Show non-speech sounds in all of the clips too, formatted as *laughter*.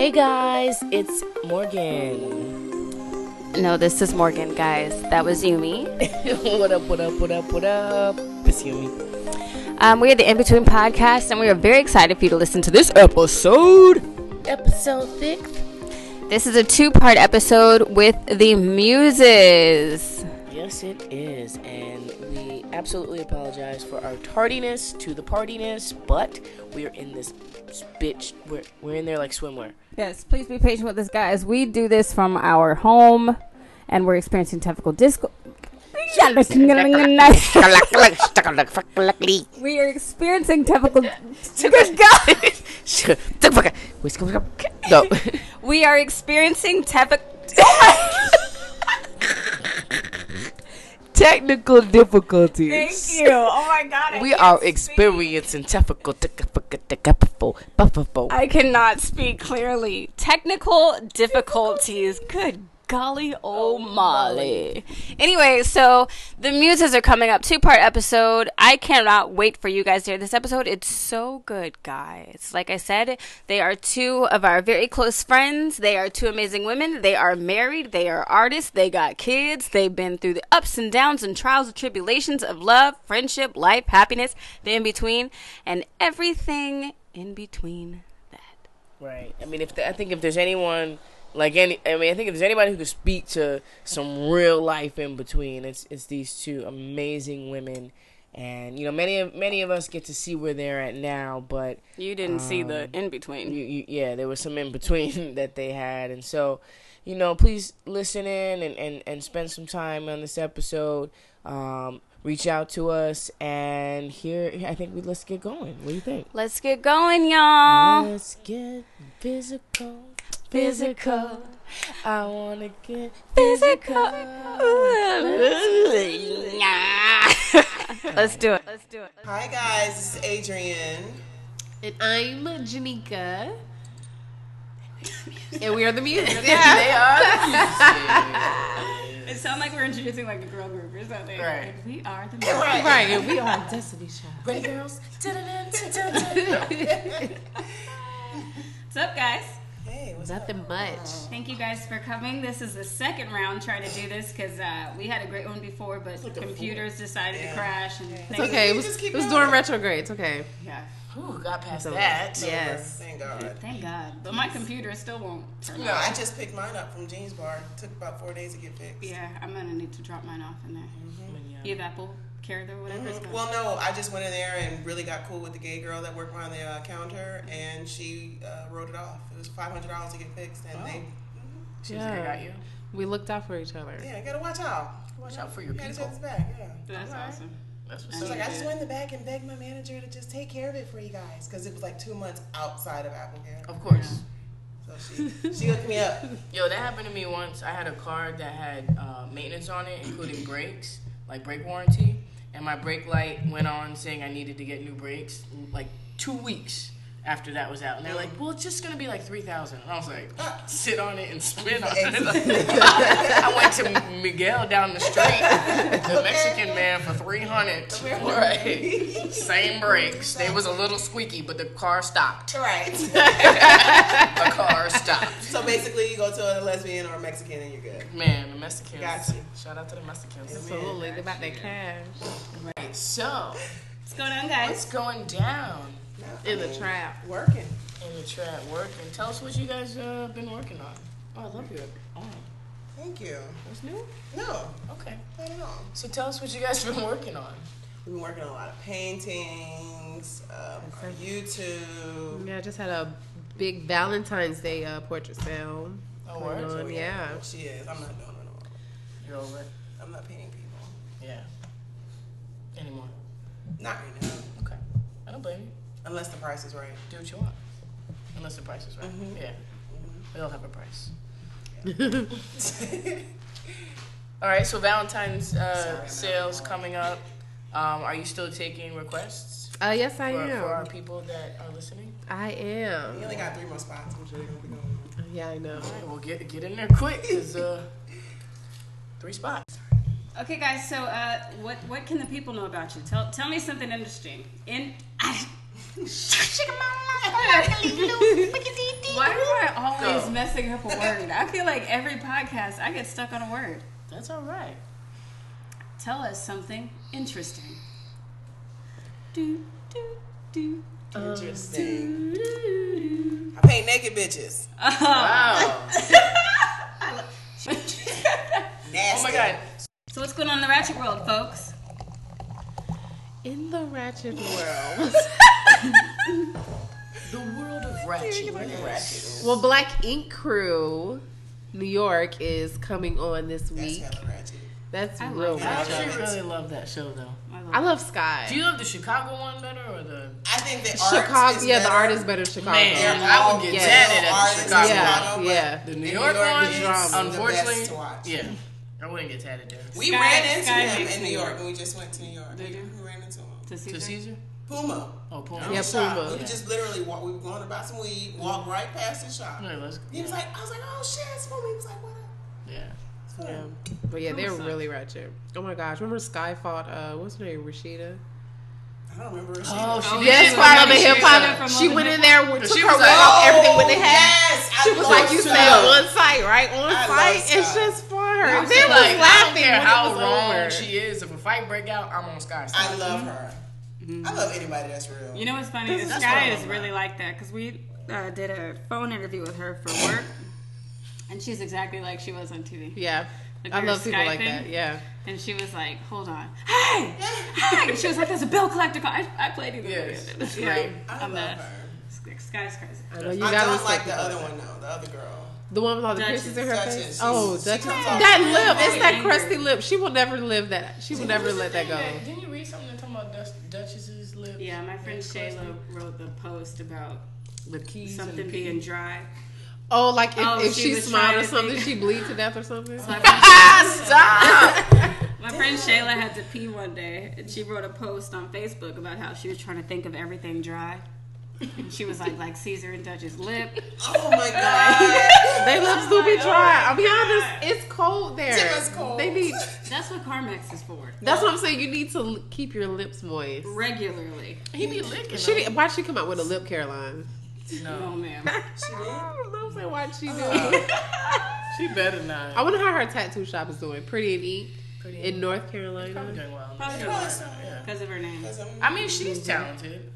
Hey guys, it's Morgan. No, this is Morgan, guys. That was Yumi. *laughs* what up, what up, what up, what up? It's Yumi. Um, we are the In Between Podcast, and we are very excited for you to listen to this episode. Episode six. This is a two part episode with the Muses. Yes, it is. And absolutely apologize for our tardiness to the partyness, but we're in this bitch. We're, we're in there like swimwear. Yes, please be patient with us, guys. We do this from our home, and we're experiencing technical disco. *laughs* we are experiencing technical. Good God. no. We are experiencing technical. *laughs* Technical difficulties. Thank you. Oh my God. I We are experiencing technical difficulties. I cannot speak clearly. Technical difficulties. Good golly, oh, oh Molly. Anyway, so the muses are coming up. Two part episode. I cannot wait for you guys to hear this episode. It's so good, guys. Like I said, they are two of our very close friends. They are two amazing women. They are married. They are artists. They got kids. They've been through the ups and downs and trials and tribulations of love, friendship, life, happiness, the in between, and everything in between that. Right. I mean, if the, I think if there's anyone like any, I mean, I think if there's anybody who could speak to some real life in between, it's it's these two amazing women. And you know, many of many of us get to see where they're at now, but You didn't see the in between. you, you, yeah, there was some in between *laughs* that they had, and so, you know, please listen in and, and, and spend some time on this episode. Um, reach out to us, and here, I think we let's get going. What do you think? Let's get going, y'all. Let's get physical, physical. I wanna get physical. Let's do it. Let's do it. Hi guys, this is Adrian. And I'm Janika. *laughs* and we are the Muses. *laughs* Yeah, they are. *laughs* It sounds like we're introducing like a girl group or something. Right. We are the Right. right, and we are Destiny Child. Ready, girls? What's up, guys? Hey, what's Nothing much. Thank you guys for coming. This is the second round trying to do this because uh, we had a great one before, but computers decided to crash. And It's okay. It was, just it was during retrograde. It's okay. Yeah, Ooh, got past that. Yes. Thank God. thank God. But my computer still won't turn No, on. I just picked mine up from Genius Bar. It took about four days to get fixed. Yeah, I'm gonna need to drop mine off in there. You have Apple Care or whatever it's called. Well, no, I just went in there and really got cool with the gay girl that worked behind the uh, counter, and she uh, wrote it off. It was five hundred dollars to get fixed, and they, She's like, I got you. We looked out for each other. yeah, you gotta watch out. Watch out for your You gotta people. back. Yeah. That's awesome. That's what's She was up. like, I just went in the back and begged my manager to just take care of it for you guys, because it was like two months outside of Apple Care. Of course. So she she hooked me up. *laughs* Yo, that happened to me once. I had a car that had uh, maintenance on it, including brakes, like brake warranty, and my brake light went on saying I needed to get new brakes like two weeks after that was out. And they're like, well, it's just gonna be like three thousand. And I was like, ah, sit on it and spin on it. *laughs* I went to Miguel down the street, the Mexican man, for three hundred. Right, *laughs* same brakes. They was a little squeaky, but the car stopped. Right. *laughs* The car stopped. So basically, you go to a lesbian or a Mexican and you're good. Man, the Mexicans. Gotcha. Shout out to the Mexicans. Absolutely. They about that cash. Right, so What's going on, guys? what's going down In the trap. Working. in the trap working? Tell us what you guys uh, been working on. Oh, I love you. Oh, Thank you. what's new? No, Okay. not at all. So tell us what you guys have *laughs* been working on. We've been working on a lot of paintings, um, our YouTube. Yeah, I just had a big Valentine's Day uh, portrait sale. Oh, going word? on, Yeah. She is. I'm not doing it no more. You're over it. I'm not painting people. Yeah. Anymore. Not right now. Okay. I don't blame you. Unless the price is right. Do what you want. Unless the price is right. Mm-hmm. Yeah. We all have a price. *laughs* *laughs* All right. So Valentine's uh, sales coming up. Um, are you still taking requests Uh, yes, I for, for our am. people that are listening? I am. We am. only got three more spots. I'm sure they're gonna be going. Yeah, I know. All right, well, get get in there quick, cause uh, *laughs* three spots. Okay, guys. So, uh, what what can the people know about you? Tell tell me something interesting. In Well, Why am I always Go. messing up a word? I feel like every podcast I get stuck on a word. That's all right. Tell us something interesting. Do, do, do. Interesting. do, I paint naked bitches. Wow. *laughs* Nasty. oh my god. So what's going on in the Ratchet world, folks? In the ratchet world. *laughs* The world of ratchet. ratchet. well, Black Ink Crew, New York is coming on this week. hella. That's I real love I that. ratchet. actually really love that show though. I love I love Sky. Do you love the Chicago one better or the? I think the Chicago, art is yeah, the better. art is better in Chicago. Man, They're I would get good tatted at in Chicago. Yeah, but yeah. The New in York, New York one, is drama. the unfortunately, best to watch. yeah, I wouldn't get tatted there. We Sky- ran into Sky him in New York work. when we just went to New York. Did you? We ran into him. to see To. Ceaser? Puma. Oh, Puma. In Yeah, the shop. Puma. We were just literally walk, we were going to buy some weed, walk right past the shop. Yeah, let's. He was like, I was like, oh shit, it's Puma. He was like, what up? Yeah. Yeah. But yeah, they're Puma sucks. really ratchet. Oh my gosh, remember Sky fought, uh, what's her name, Rashida? I don't remember. What she Oh, she Yes, did for was Love and Hip Hop. She went in there, with, She took her wig like, off, everything what they had. Yes, I She was like, you Sky. said on site, right? On I site. It's just for her. They was was Like, I don't laughing care how it wrong over. she is. If a fight break out, I'm on Sky. I love her. I love anybody that's real. You know what's funny? That's what Sky I'm is about. really like that because we uh, did a phone interview with her for work, and she's exactly like she was on TV. Yeah. Like I her love people Sky like that. Yeah. And she was like, "Hold on, hey, hey!" She was like, "There's a bill collector call." I, I played it. Yes. yeah, Right. I I'm love that. her. Sky's crazy. I know you I gotta don't respect like the other one though. The other girl. The one with all the Dutchess. piercings in her Dutchess. face. Oh, she Dutchess. That lip. It's that crusty lip. She will never live that. She will never let that go. Didn't you read something talking about lips? Yeah, my friend Shayla wrote wop the post about The keys. something the being dry. Oh, like if, Oh, if she she, smiled or something, think- she bleed to death or something. *laughs* My friend, *laughs* Stop! *laughs* my friend Shayla had to pee one day, and she wrote a post on Facebook about how she was trying to think of everything dry. And *laughs* she was like, like Ceaser and Dutch's lip. Oh my *laughs* god. They lips do be dry. Oh I'll be honest, it's cold there. It's cold. They need. That's what Carmex is for. That's what I'm saying. You need to keep your lips moist. Regularly. he be licking. She them. did- why'd she come out with a lip care line? No, No, oh, ma'am. *laughs* She did? I'm saying why'd she do? Oh. she better not. I wonder how her tattoo shop is doing. Pretty and Ink Pretty in North Probably Carolina. doing well. Probably Yeah. doing well. Yeah. Because of her name. I mean, she's mm-hmm. talented.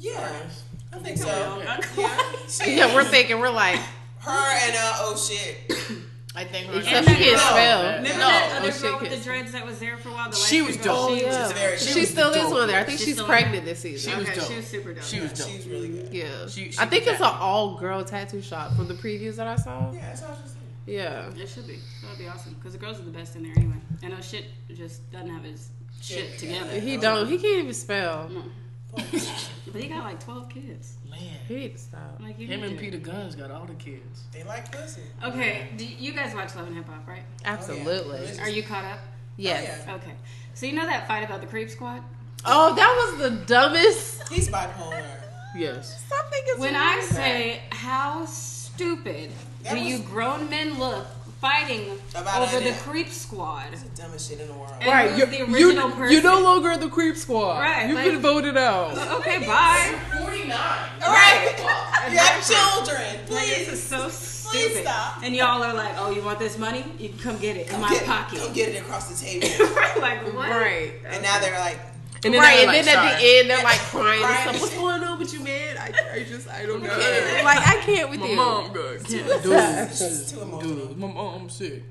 As a yeah, artist. I think so. Yeah. *laughs* Yeah, *laughs* Yeah, we're thinking we're like, her and uh, oh shit. *coughs* I think her. Except she name- can't No, spell. man. Remember No. that other oh, shit, girl with the dreads that was there for a while? The She was dope. oh She was very- she, she was still is dope. on there. I think She's she's, still pregnant this season. She was Okay, dope. she was super dope. She was dope. she was really good. Yeah, She- she I think it's an all girl tattoo shop from the previews that I saw. Yeah, that's how she said. Yeah, It should be. That would be awesome. Because the girls are the best in there anyway. And no shit just doesn't have his shit together. he don't. He can't even spell. No. But he got like 12 kids. Man. He need to stop. Like you Him and. Peter Gunz got all the kids. They like pussy. Okay, do you guys watch Love and Hip Hop, right? Oh, Absolutely. Oh, yeah. Are you caught up? Yes. Oh, yeah. Okay. So you know that fight about the Creep Squad? Oh, that was the dumbest. He's bipolar. Yes. Something is When I with that. say how stupid That do was- you grown men look fighting About over the Creep Squad? It's the dumbest shit in the world. And Right, who's the original person? you're no longer in the creep squad. Right, You've like- been voted out. Uh, okay, bye. 49. All right. *laughs* you have children. Like, this is so stupid. stop. And y'all are like, oh, you want this money? You can come get it in my get, pocket. Come get it across the table. *laughs* like, what? Right. and now they're like, And then Right, right, and like, then at the end they're like crying Right. and stuff. What's going on with you, man? I, I just I don't know. like I can't with My you. mom got Dude, it's too emotional. dude, my mom's sick.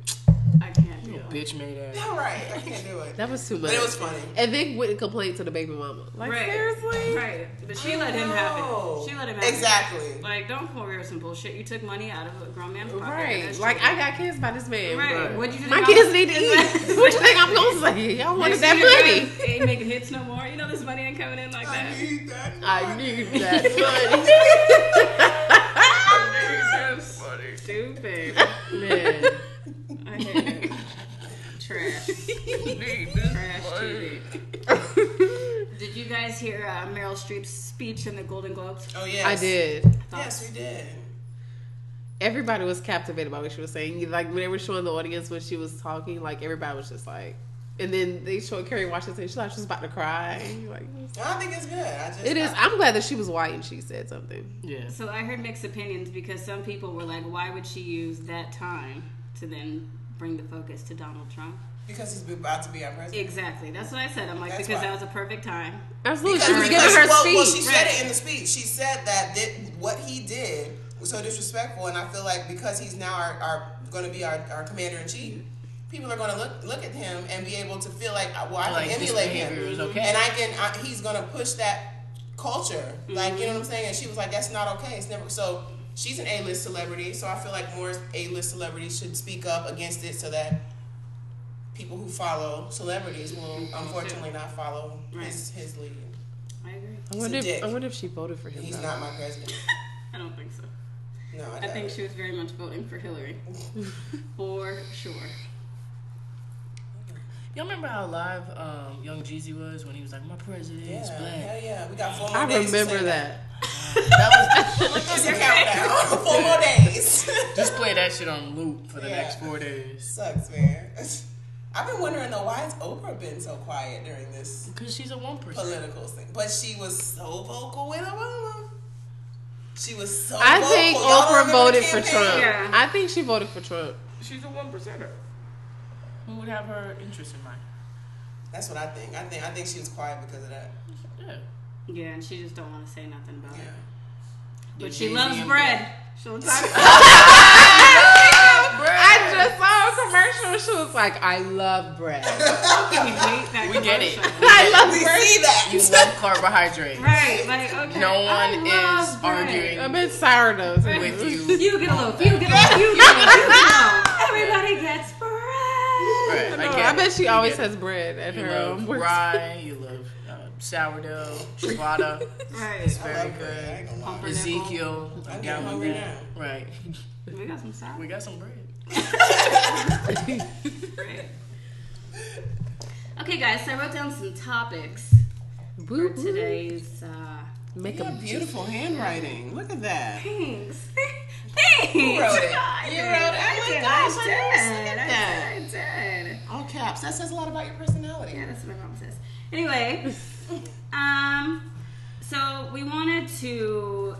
I can't it. Bitch made ass. All right. I can't do it. That was too much. But it was funny. And then went and complained to the baby mama. Like Right. seriously? Right. But she let him have it. Oh. She let him have it. Exactly. Like, don't pull her some bullshit. You took money out of a grown man's pocket. Right. Like I got kids by this man. Right. but What'd you think My kids need to eat. what do you think I'm gonna say? Y'all wanted Next that thing you money. know, Ain't making hits no more. You know this money ain't coming in like I that. need that. I need that *laughs* money. Stupid. *laughs* man. I hate it. Trash. *laughs* Trash TV. Did you guys hear uh, Meryl Streep's speech in the Golden Globes? Oh yes. I did. Yes, we did. Everybody was captivated by what she was saying. Like when they were showing the audience when she was talking, like everybody was just like And then they showed Kerry Washington. She thought she was about to cry. Like, I think it's good. I just it is. I, I'm glad that she was white and she said something. Yeah. So I heard mixed opinions because some people were like, why would she use that time to then bring the focus to Donald Trump? because he's about to be our president. Exactly. That's what I said. I'm like, That's because why. that was a perfect time. Absolutely. Because, she was giving her well, speech. well, she said Right. it in the speech. She said that that what he did was so disrespectful, and I feel like because he's now our, our going to be our, our commander in chief, people are going to look look at him and be able to feel like, well, I Like, can this emulate him, okay. and I can. I, he's going to push that culture, like you know what I'm saying. And she was like, "That's not okay. It's never." So she's an A-list celebrity, so I feel like more A-list celebrities should speak up against it, so that people who follow celebrities will unfortunately not follow his his lead. I agree. I wonder, if, dick. I wonder if she voted for him. He's though. not my president. *laughs* *laughs* I don't think so. No, I, I think she was very much voting for Hillary. *laughs* for sure. Y'all remember how live um, Young Jeezy was when he was like, "My president Yeah, is hell black." yeah. We got four more I days. to remember say that. That It's a *laughs* countdown. four more days. *laughs* just play that shit on loop for the Yeah. next four days. Sucks, man. *laughs* I've been wondering though, why has Oprah been so quiet during this Because she's a one percent. political thing? But she was so vocal with Obama. She was so I vocal. think Y'all Oprah voted for? Trump. Yeah. I think she voted for Trump. She's a one percenter. Who would have her interest in mind? That's what I think. I think I think she was quiet because of that. Yeah. Yeah, and she just don't want to say nothing about Yeah. it. Did But she Jay-Z loves and bread. She'll *laughs* talk. I *laughs* just saw a commercial. She was like, "I love bread. *laughs* we We get it. I love We bread." see that. You love carbohydrates. Right, like okay. No one is bread. arguing I bet sourdough too. with you. You get a loaf. You get a loaf. You get a loaf. You get a loaf. Everybody gets bread. Right, I, I, I bet she You always has bread at You her love um, work. rye. You love sourdough, ciabatta. *laughs* Right. It's very. I ain't good. gonna Ezekiel, I'm I'm getting down with hungry that. Right. We got some sour We got some bread. bread. *laughs* Okay, guys. So I wrote down some topics for Woo, woo. today's. Uh, Make a have beautiful handwriting. Look at that. Thanks. Thanks. *laughs* Who wrote it? I You did. wrote it? Oh my gosh, I I did. I that. did. I did. All caps. That says a lot about your personality. Yeah, that's what my mom says. Anyway, um, so we wanted to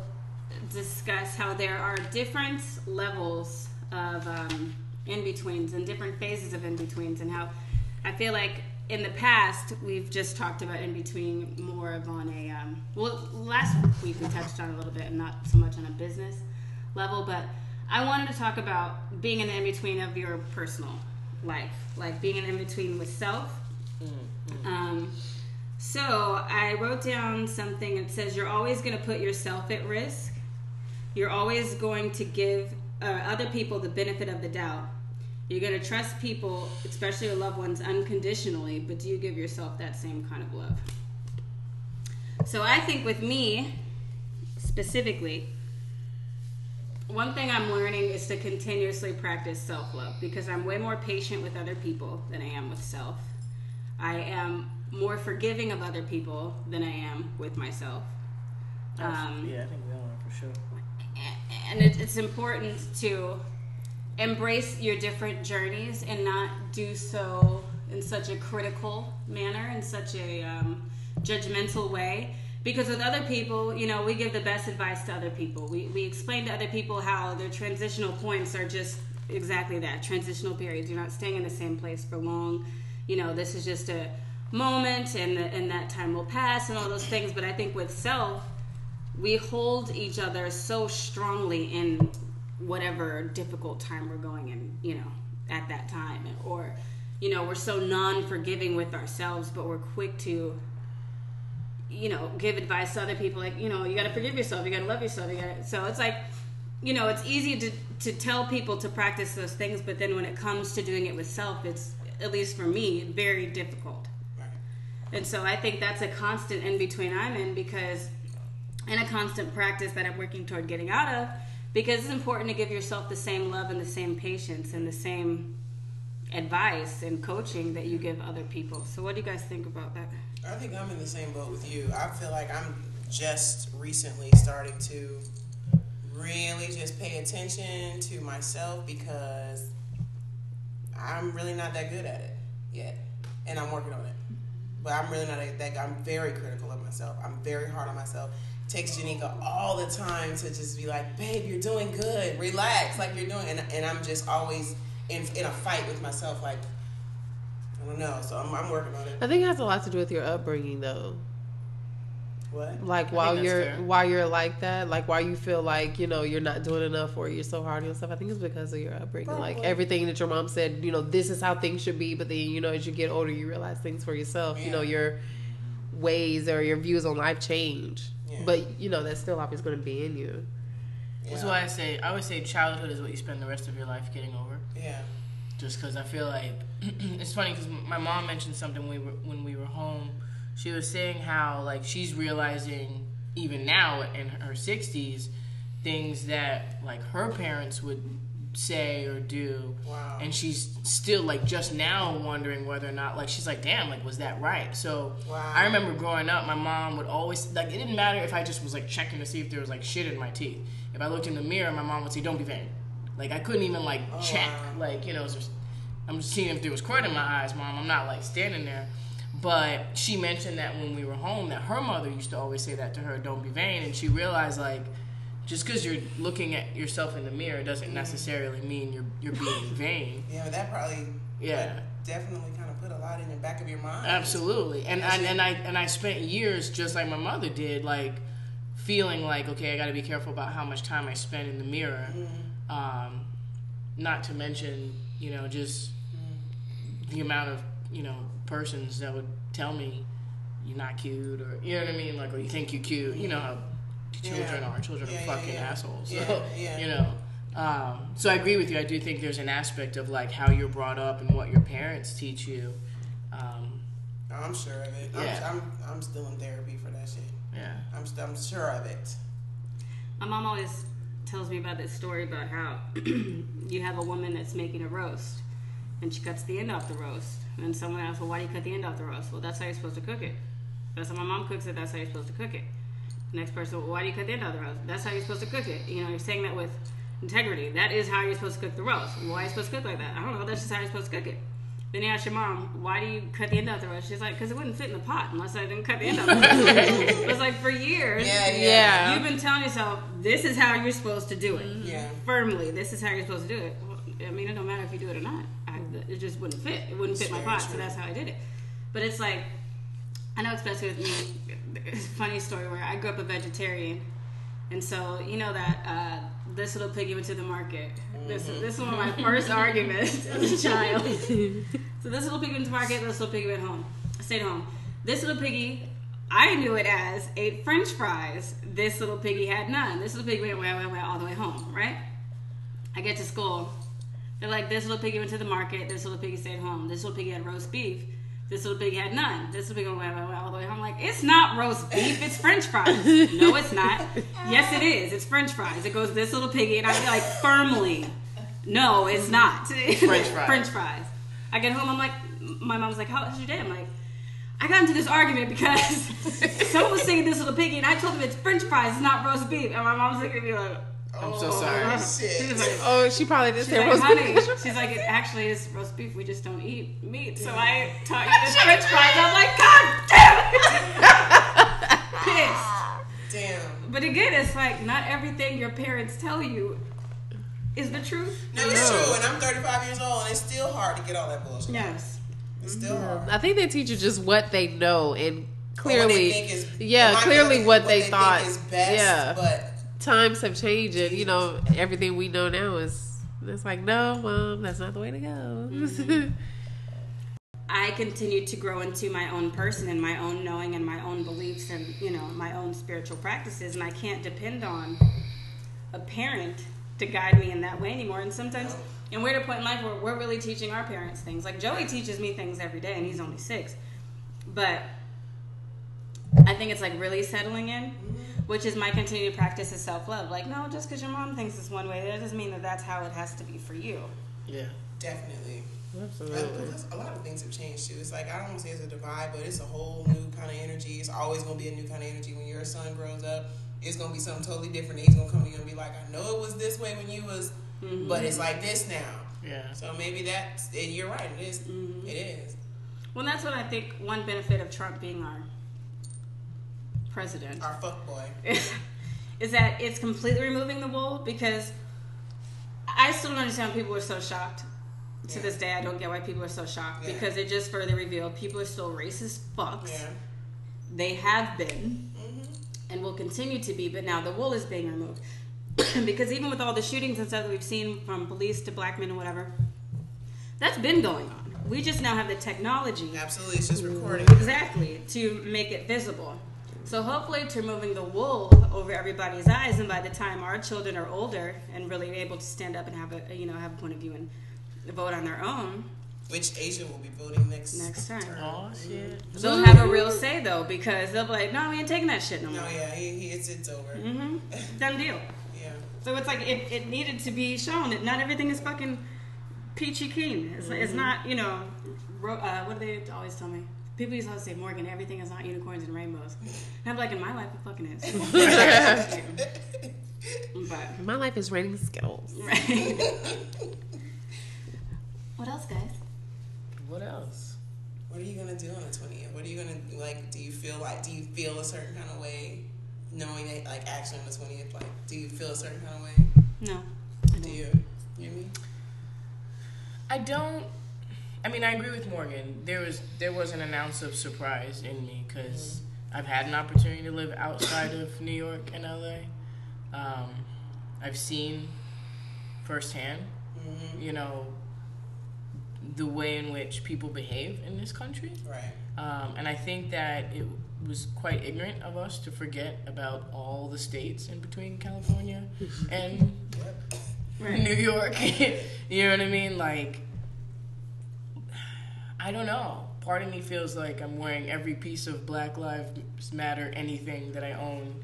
discuss how there are different levels of um, in betweens and different phases of in betweens, and how I feel like in the past we've just talked about in between more of on a um, well, last week we touched on a little bit, and not so much on a business level, but I wanted to talk about being an in between of your personal life, like being an in between with self. Um, so I wrote down something that says you're always going to put yourself at risk. You're always going to give uh, other people the benefit of the doubt. You're going to trust people, especially your loved ones, unconditionally, but do you give yourself that same kind of love? So I think with me, specifically, one thing I'm learning is to continuously practice self love because I'm way more patient with other people than I am with self. I am more forgiving of other people than I am with myself. Um, yeah, I think we all are for sure. and it, it's important to embrace your different journeys and not do so in such a critical manner, in such a um, judgmental way. Because with other people, you know, we give the best advice to other people. We, we explain to other people how their transitional points are just exactly that transitional periods. You're not staying in the same place for long. You know, this is just a moment and, and that time will pass and all those things. But I think with self, we hold each other so strongly in whatever difficult time we're going in, you know, at that time. Or, you know, we're so non forgiving with ourselves, but we're quick to, you know, give advice to other people like, you know, you got to forgive yourself, you got to love yourself. You got to. so it's like, you know, it's easy to, to tell people to practice those things, but then when it comes to doing it with self, it's, at least for me, very difficult. And so I think that's a constant in between I'm in because, and a constant practice that I'm working toward getting out of because it's important to give yourself the same love and the same patience and the same advice and coaching that you give other people. So, what do you guys think about that? I think I'm in the same boat with you. I feel like I'm just recently starting to really just pay attention to myself because I'm really not that good at it yet. and I'm working on it. But I'm really not a, that guy. I'm very critical of myself. I'm very hard on myself. Text Janika all the time to just be like, babe, you're doing good. Relax, like you're doing. And, and I'm just always in, in a fight with myself, like, I don't know. So I'm, I'm working on it. I think it has a lot to do with your upbringing, though. What? Like while you're fair. while you're like that, like why you feel like you know you're not doing enough or you're so hard on yourself. I think it's because of your upbringing. Like everything that your mom said, you know, this is how things should be. But then you know, as you get older, you realize things for yourself. You know, your ways or your views on life change. Yeah. But you know, that's still always going to be in you. That's Yeah. why I say I always say childhood is what you spend the rest of your life getting over. Yeah. Just because I feel like *clears throat* it's funny because my mom mentioned something we were when we were home. She was saying how like she's realizing even now in her sixties things that like her parents would say or do. Wow. and she's still like just now wondering whether or not like she's like damn like was that right? So Wow. i remember growing up my mom would always like it didn't matter if i just was like checking to see if there was like shit in my teeth. If i looked in the mirror my mom would say don't be vain. Like i couldn't even like oh, check. wow. like you know just, i'm just seeing if there was cord in my eyes mom. I'm not like standing there but she mentioned that when we were home that her mother used to always say that to her don't be vain and she realized like just because you're looking at yourself in the mirror doesn't mm-hmm. necessarily mean you're you're being *coughs* vain. Yeah, but that probably Yeah. definitely kind of put a lot in the back of your mind. Absolutely, and I, and I and I spent years just like my mother did, like feeling like okay, I got to be careful about how much time I spend in the mirror. Mm-hmm. Um, not to mention, you know, just mm-hmm. the amount of you know persons that would tell me you're not cute or you know what I mean, like or you think you're cute. You know how children Yeah. are. Children Yeah, are fucking yeah. assholes. So, Yeah, *laughs* yeah. You know. Um, so I agree with you. I do think there's an aspect of like how you're brought up and what your parents teach you. Um, I'm sure of it. Yeah. I'm, I'm I'm still in therapy for that shit. yeah. I'm st- I'm sure of it. My mom always tells me about this story about how *clears throat* you have a woman that's making a roast and she cuts the end off the roast. And someone asks, Well, why do you cut the end off the roast? Well, that's how you're supposed to cook it. That's how my mom cooks it, that's how you're supposed to cook it. The next person, well, why do you cut the end off the roast? That's how you're supposed to cook it. You know, you're saying that with integrity. That is how you're supposed to cook the roast. Why are you supposed to cook like that? I don't know. That's just how you're supposed to cook it. Then you ask your mom, why do you cut the end off the roast? She's like, because it wouldn't fit in the pot unless I didn't cut the end off the roast. *laughs* it was like for years. Yeah, yeah, Yeah. You've been telling yourself this is how you're supposed to do it. Mm-hmm. yeah. Firmly, this is how you're supposed to do it. Well, I mean, it don't matter if you do it or not. It just wouldn't fit. It wouldn't fit my pot, so that's how I did it. But it's like, I know especially with me. It's a funny story where I grew up a vegetarian, and so you know that uh, this little piggy went to the market. This this is one of my first *laughs* arguments as a *laughs* child. *laughs* So this little piggy went to market. This little piggy went home. Stayed home. This little piggy, I knew it as ate French fries. This little piggy had none. This little piggy went, went, went, went all the way home. Right? I get to school. They're like, this little piggy went to the market. This little piggy stayed home. This little piggy had roast beef. This little piggy had none. This little piggy went, all the way home. I'm like, it's not roast beef. It's French fries. *laughs* no, it's not. Yes, it is. It's French fries. It goes this little piggy, and I'm like firmly, no, it's not. *laughs* French fries. French fries. I get home. I'm like, my mom's like, how was your day? I'm like. I got into this argument because *laughs* someone was saying this little piggy, and I told them it's French fries, it's not roast beef. And my mom's looking at me like, I'm so oh, sorry. *laughs* Shit. like, Oh, she probably did She's say like, roast honey, beef. she's like, it actually is roast beef. We just don't eat meat. So I taught you this French fries. I'm like, God damn it! *laughs* Pissed. Damn. But again, it's like not everything your parents tell you is the truth. No, it's true. And I'm 35 years old, and it's still hard to get all that bullshit. Yes. It's still hard. I think they teach you just what they know and Or what they clearly, think is- yeah, clearly opinion, what they think thought. is best, Yeah. but times have changed and you know everything we know now is it's like no mom that's not the way to go mm-hmm. I continue to grow into my own person and my own knowing and my own beliefs and you know my own spiritual practices, and I can't depend on a parent to guide me in that way anymore. And sometimes, and we're at a point in life where we're really teaching our parents things. Like Joey teaches me things every day, and he's only six, but I think it's like really settling in, which is my continued practice of self love. Like, no, just because your mom thinks it's one way, that doesn't mean that that's how it has to be for you. Yeah. definitely. absolutely Plus, A lot of things have changed too. It's like I don't want to say it's a divide, but it's a whole new kind of energy. It's always gonna be a new kind of energy when your son grows up. It's gonna be something totally different. He's gonna come to you and be like, "I know it was this way when you was, mm-hmm. but it's like this now." Yeah. So maybe that's and you're right. It is. Mm-hmm. It is. Well, that's what I think. One benefit of Trump being our president Our fuck boy. *laughs* is that it's completely removing the wool because I still don't understand why people are so shocked. To Yeah. this day, I don't get why people are so shocked Yeah. because it just further revealed people are still racist fucks. Yeah. They have been Mm-hmm. and will continue to be, but now the wool is being removed. *clears throat* because even with all the shootings and stuff that we've seen from police to black men and whatever, that's been going on. We just now have the technology Absolutely. It's just recording. exactly to make it visible. So hopefully, to removing the wool over everybody's eyes, and by the time our children are older and really able to stand up and have a you know have a point of view and vote on their own Which Asian will be voting next next time, Oh shit. they'll have a real say though because they'll be like, no, we ain't taking that shit no No, more. No, yeah, he, he, it's it's over. Mm-hmm. *laughs* Done deal. Yeah. So it's like it, it needed to be shown that not everything is fucking peachy keen. It's, it's not, you know, ro- uh, what do they always tell me? People used to always say, Morgan, everything is not unicorns and rainbows. And I'm like, in my life, it fucking is. *laughs* but, My life is rating skills. right. what else, guys? What else? What are you gonna do on the twentieth? What are you gonna like? Do you feel like? Do you feel a certain kind of way, knowing that like actually on the twentieth? Like, do you feel a certain kind of way? No. Do you? You mean? I don't. I mean, I agree with Morgan. There was there was an ounce of surprise in me because I've had an opportunity to live outside of New York and LA. Um, I've seen firsthand, Mm-hmm. you know, the way in which people behave in this country. Right. Um, and I think that it was quite ignorant of us to forget about all the states in between California *laughs* and Yep. New York. *laughs* you know what I mean? Like, I don't know. Part of me feels like I'm wearing every piece of Black Lives Matter anything that I own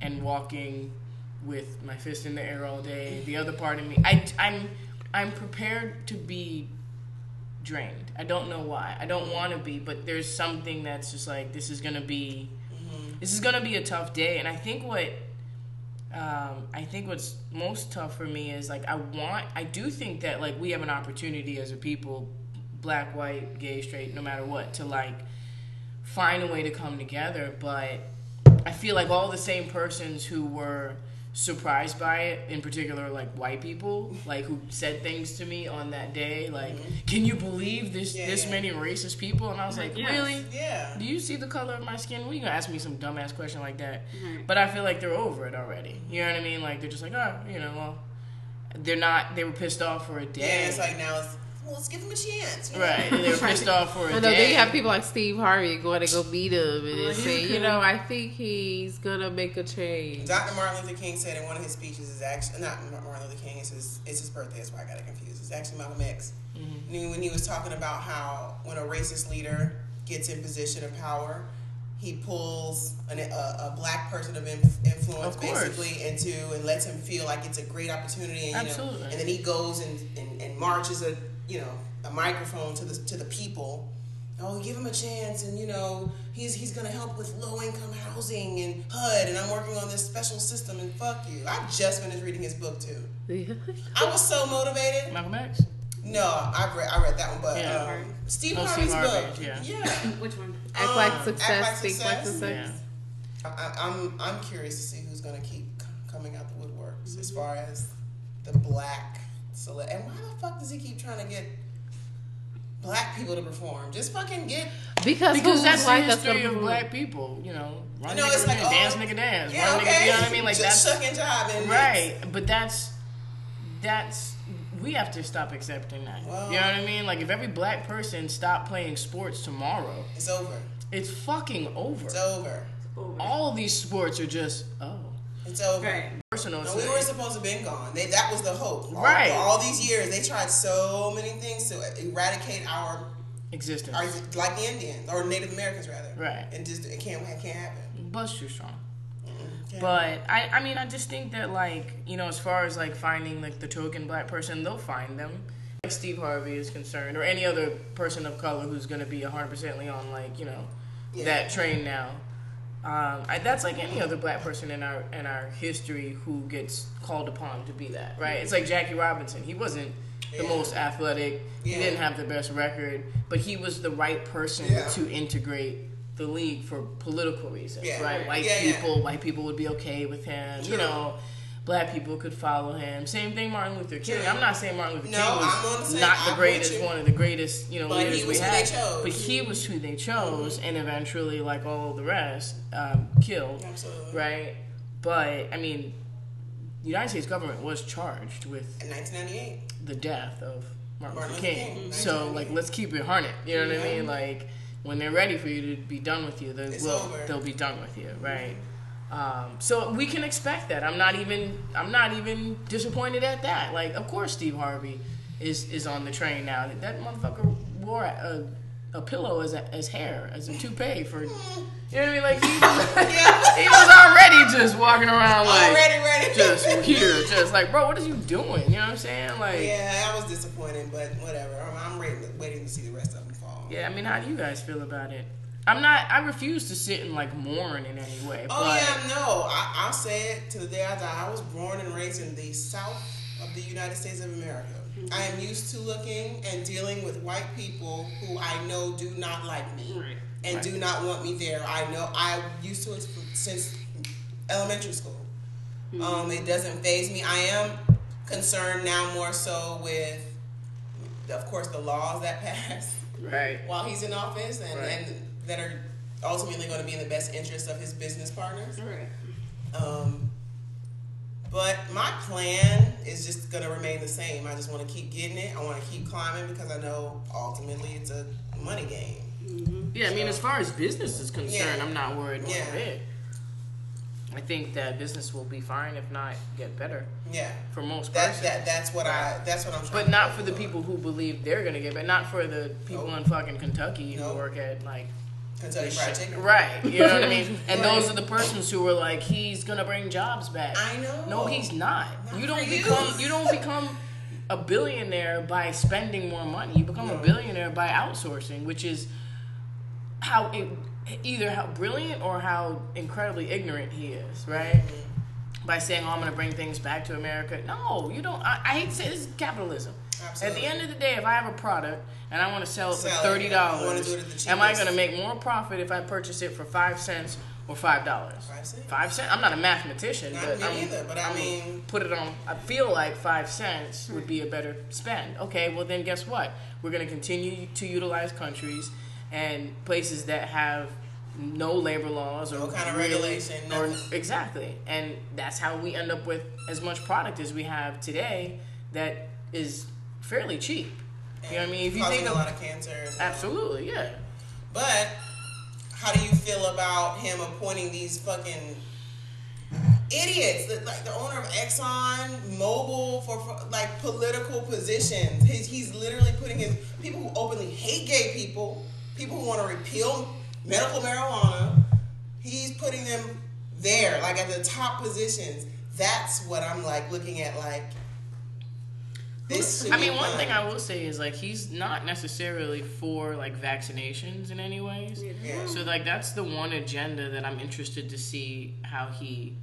and walking with my fist in the air all day. The other part of me, I, I'm, I'm prepared to be drained. I don't know why. I don't want to be, but there's something that's just like this is gonna be, this is gonna be a tough day. And I think what, um, I think what's most tough for me is like I want, I do think that like we have an opportunity as a people, black, white, gay, straight, no matter what, to like find a way to come together. But I feel like all the same persons who were surprised by it, in particular, like white people, like who said things to me on that day, like, mm-hmm. "Can you believe this? Yeah, this yeah. many racist people?" And I was like, Yes. "Really? Yeah. Do you see the color of my skin? Are you gonna ask me some dumbass question like that?" Right. But I feel like they're over it already. You know what I mean? Like they're just like, "Oh, you know, well." They're not. They were pissed off for a day. Yeah. It's like now it's well, let's give him a chance. you know? right. they're *laughs* pissed off for a I know. day. Then you have people like Steve Harvey going to go meet him and Oh, say, you know, I think he's gonna make a change. Dr. Martin Luther King said in one of his speeches is actually not Martin Luther King. It's his it's his birthday. That's why I got it confused. It's actually Malcolm X. Mm-hmm. Knew When he was talking about how when a racist leader gets in position of power, he pulls an, a, a black person of influence Of basically into and lets him feel like it's a great opportunity. And, you know, and then he goes and, and, and marches a you know a microphone to the to the people. Oh, give him a chance, and you know he's he's gonna help with low income housing and HUD, and I'm working on this special system. And fuck you, I just finished reading his book too. I was so motivated. Malcolm X. No, I read I read that one, but Yeah. um, Steve Oh, Harvey's Steve book, yeah. yeah. *laughs* Which one? Act Um, like Act success, Like think like Success. success. Yeah. I, I'm I'm curious to see who's gonna keep coming out the woodworks as far as the black cele And why the fuck does he keep trying to get black people to perform? Just fucking get. Because, Because who's that's the history of black people. You know, run You know, nigga, it's like, run, dance oh, nigga dance. Yeah, run okay. nigga, you know what I mean? Like Just that's suck and jive and right. But that's that's we have to stop accepting that. Well- you know what I mean? Like if every black person stopped playing sports tomorrow, It's over. it's fucking over. It's over. All these sports are just oh It's over. Right. personal. No, we were supposed to have been gone. They, that was the hope. All, Right. All these years, they tried so many things to eradicate our, existence. our like the Indians or Native Americans rather. Right. And just it can't it can't happen. Buzz too strong. Can't But I, I mean, I just think that like you know, as far as like finding like the token black person, they'll find them. Like Steve Harvey is concerned, or any other person of color who's gonna be hundred percently on like you know Yeah. that train now. Um, I, that's like any other black person in our in our history who gets called upon to be that, right? It's like Jackie Robinson. He wasn't the Yeah. most athletic. Yeah. He didn't have the best record, but he was the right person Yeah. to integrate the league for political reasons, right? White people, white people would be okay with him. You know, black people could follow him. Same thing, Martin Luther King. I'm not saying Martin Luther No, King was the not the greatest, one of the greatest, you know, But he leaders we was who they had. chose. But he was who they chose, and eventually, like all the rest, um, killed Absolutely. right? But I mean, the United States government was charged with In 1998. the death of Martin, Martin Luther King. King, So like, let's keep it hunted. You know what I mean? Like, when they're ready for you to be done with you, they It's will. over. They'll be done with you, right? Um, so we can expect that. I'm not even. I'm not even disappointed at that. Like, of course, Steve Harvey is is on the train now. That, that motherfucker wore a, a pillow as a, as hair as a toupee for. You know what I mean? Like he was, *laughs* he was already just walking around like Already ready. just here, just like, bro, what are you doing? You know what I'm saying? Like, yeah. Yeah, I was disappointed, but whatever. I'm, I'm waiting, waiting to see the rest of them fall. Yeah, I mean, how do you guys feel about it? I'm not. I refuse to sit and like mourn in any way. Oh but yeah, no. I, I'll say it to the day I die. I was born and raised in the South of the United States of America. Mm-hmm. I am used to looking and dealing with white people who I know do not like me Right. and Right. do not want me there. I know I used to it since elementary school. Mm-hmm. Um, it doesn't phase me. I am concerned now more so with, of course, the laws that *laughs* pass right. while he's in office and, Right. and that are ultimately going to be in the best interest of his business partners. Right. Um, but my plan is just going to remain the same. I just want to keep getting it. I want to keep climbing because I know ultimately it's a money game. Yeah, I mean, as far as business is concerned, Yeah. I'm not worried one Yeah. bit. I think that business will be fine, if not get better, Yeah, for most that, persons. that that's what I that's what I'm. trying But to not for the on. people who believe they're gonna get better. Not for the people Nope. in fucking Kentucky who work at like Kentucky Fried Chicken. Right. You know what I mean? *laughs* And Right. those are the persons who were like, he's gonna bring jobs back. I know. No, he's not. Not you don't for you. become you don't become a billionaire by spending more money. You become No. a billionaire by outsourcing, which is how it, either how brilliant or how incredibly ignorant he is, right? Mm-hmm. By saying, "Oh, I'm gonna bring things back to America." No, you don't. I, I hate to say this is capitalism. Absolutely. At the end of the day, if I have a product and I want to sell it for Sell it, thirty yeah. I wanna dollars, do it at the am I going to make more profit if I purchase it for five cents or five dollars? Five cents. Five cents. I'm not a mathematician, Not but me I'm, either, but I mean- put it on. I feel like five cents hmm. would be a better spend. Okay, well then guess what? We're going to continue to utilize countries and places that have no labor laws or No kind of really- regulation, or nothing. exactly, and that's how we end up with as much product as we have today that is fairly cheap. You know what I mean? If you think a of, lot of cancer. absolutely, yeah. But how do you feel about him appointing these fucking idiots, the- like the owner of Exxon Mobil, for, for like political positions? He's, he's literally putting his people who openly hate gay people, people who want to repeal medical marijuana. He's putting them there, like at the top positions. That's what I'm like looking at, like. This I mean, one thing I will say is like he's not necessarily for like vaccinations in any ways. Yeah. So like that's the one agenda that I'm interested to see how he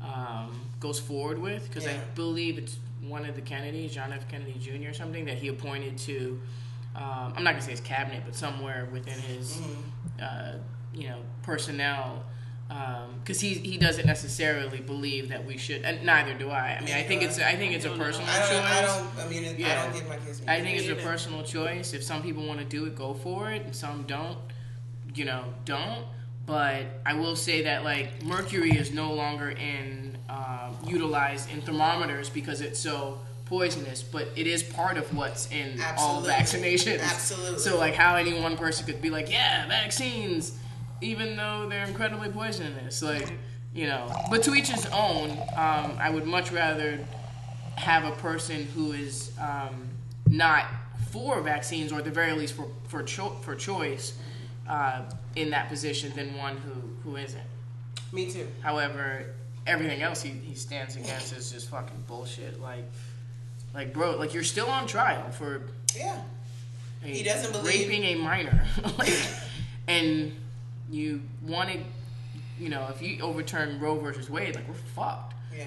um, goes forward with because I believe it's one of the Kennedys, John F. Kennedy Jr. or something that he appointed to. Um, I'm not gonna say his cabinet, but somewhere within his, Mm-hmm. uh, you know, personnel. Because he he doesn't necessarily believe that we should, and neither do I. I mean, I think it's I think it's a personal I choice. I don't. I mean, it, I don't give my kids. I think it's a personal choice. If some people want to do it, go for it, and some don't. You know, don't. But I will say that like mercury is no longer in um, utilized in thermometers because it's so poisonous. But it is part of what's in all Absolutely. vaccinations. Absolutely. So like how any one person could be like, yeah, vaccines, even though they're incredibly poisonous. Like you know. But to each his own. Um, I would much rather have a person who is um, not for vaccines or at the very least for for, cho- for choice uh, in that position than one who, who isn't. Me too. However, everything else he, he stands against is just fucking bullshit. Like, like bro, like you're still on trial for Yeah. a, He doesn't believe- raping a minor, *laughs* like, and you want to, you know, if you overturn Roe versus Wade, like we're fucked. Yeah.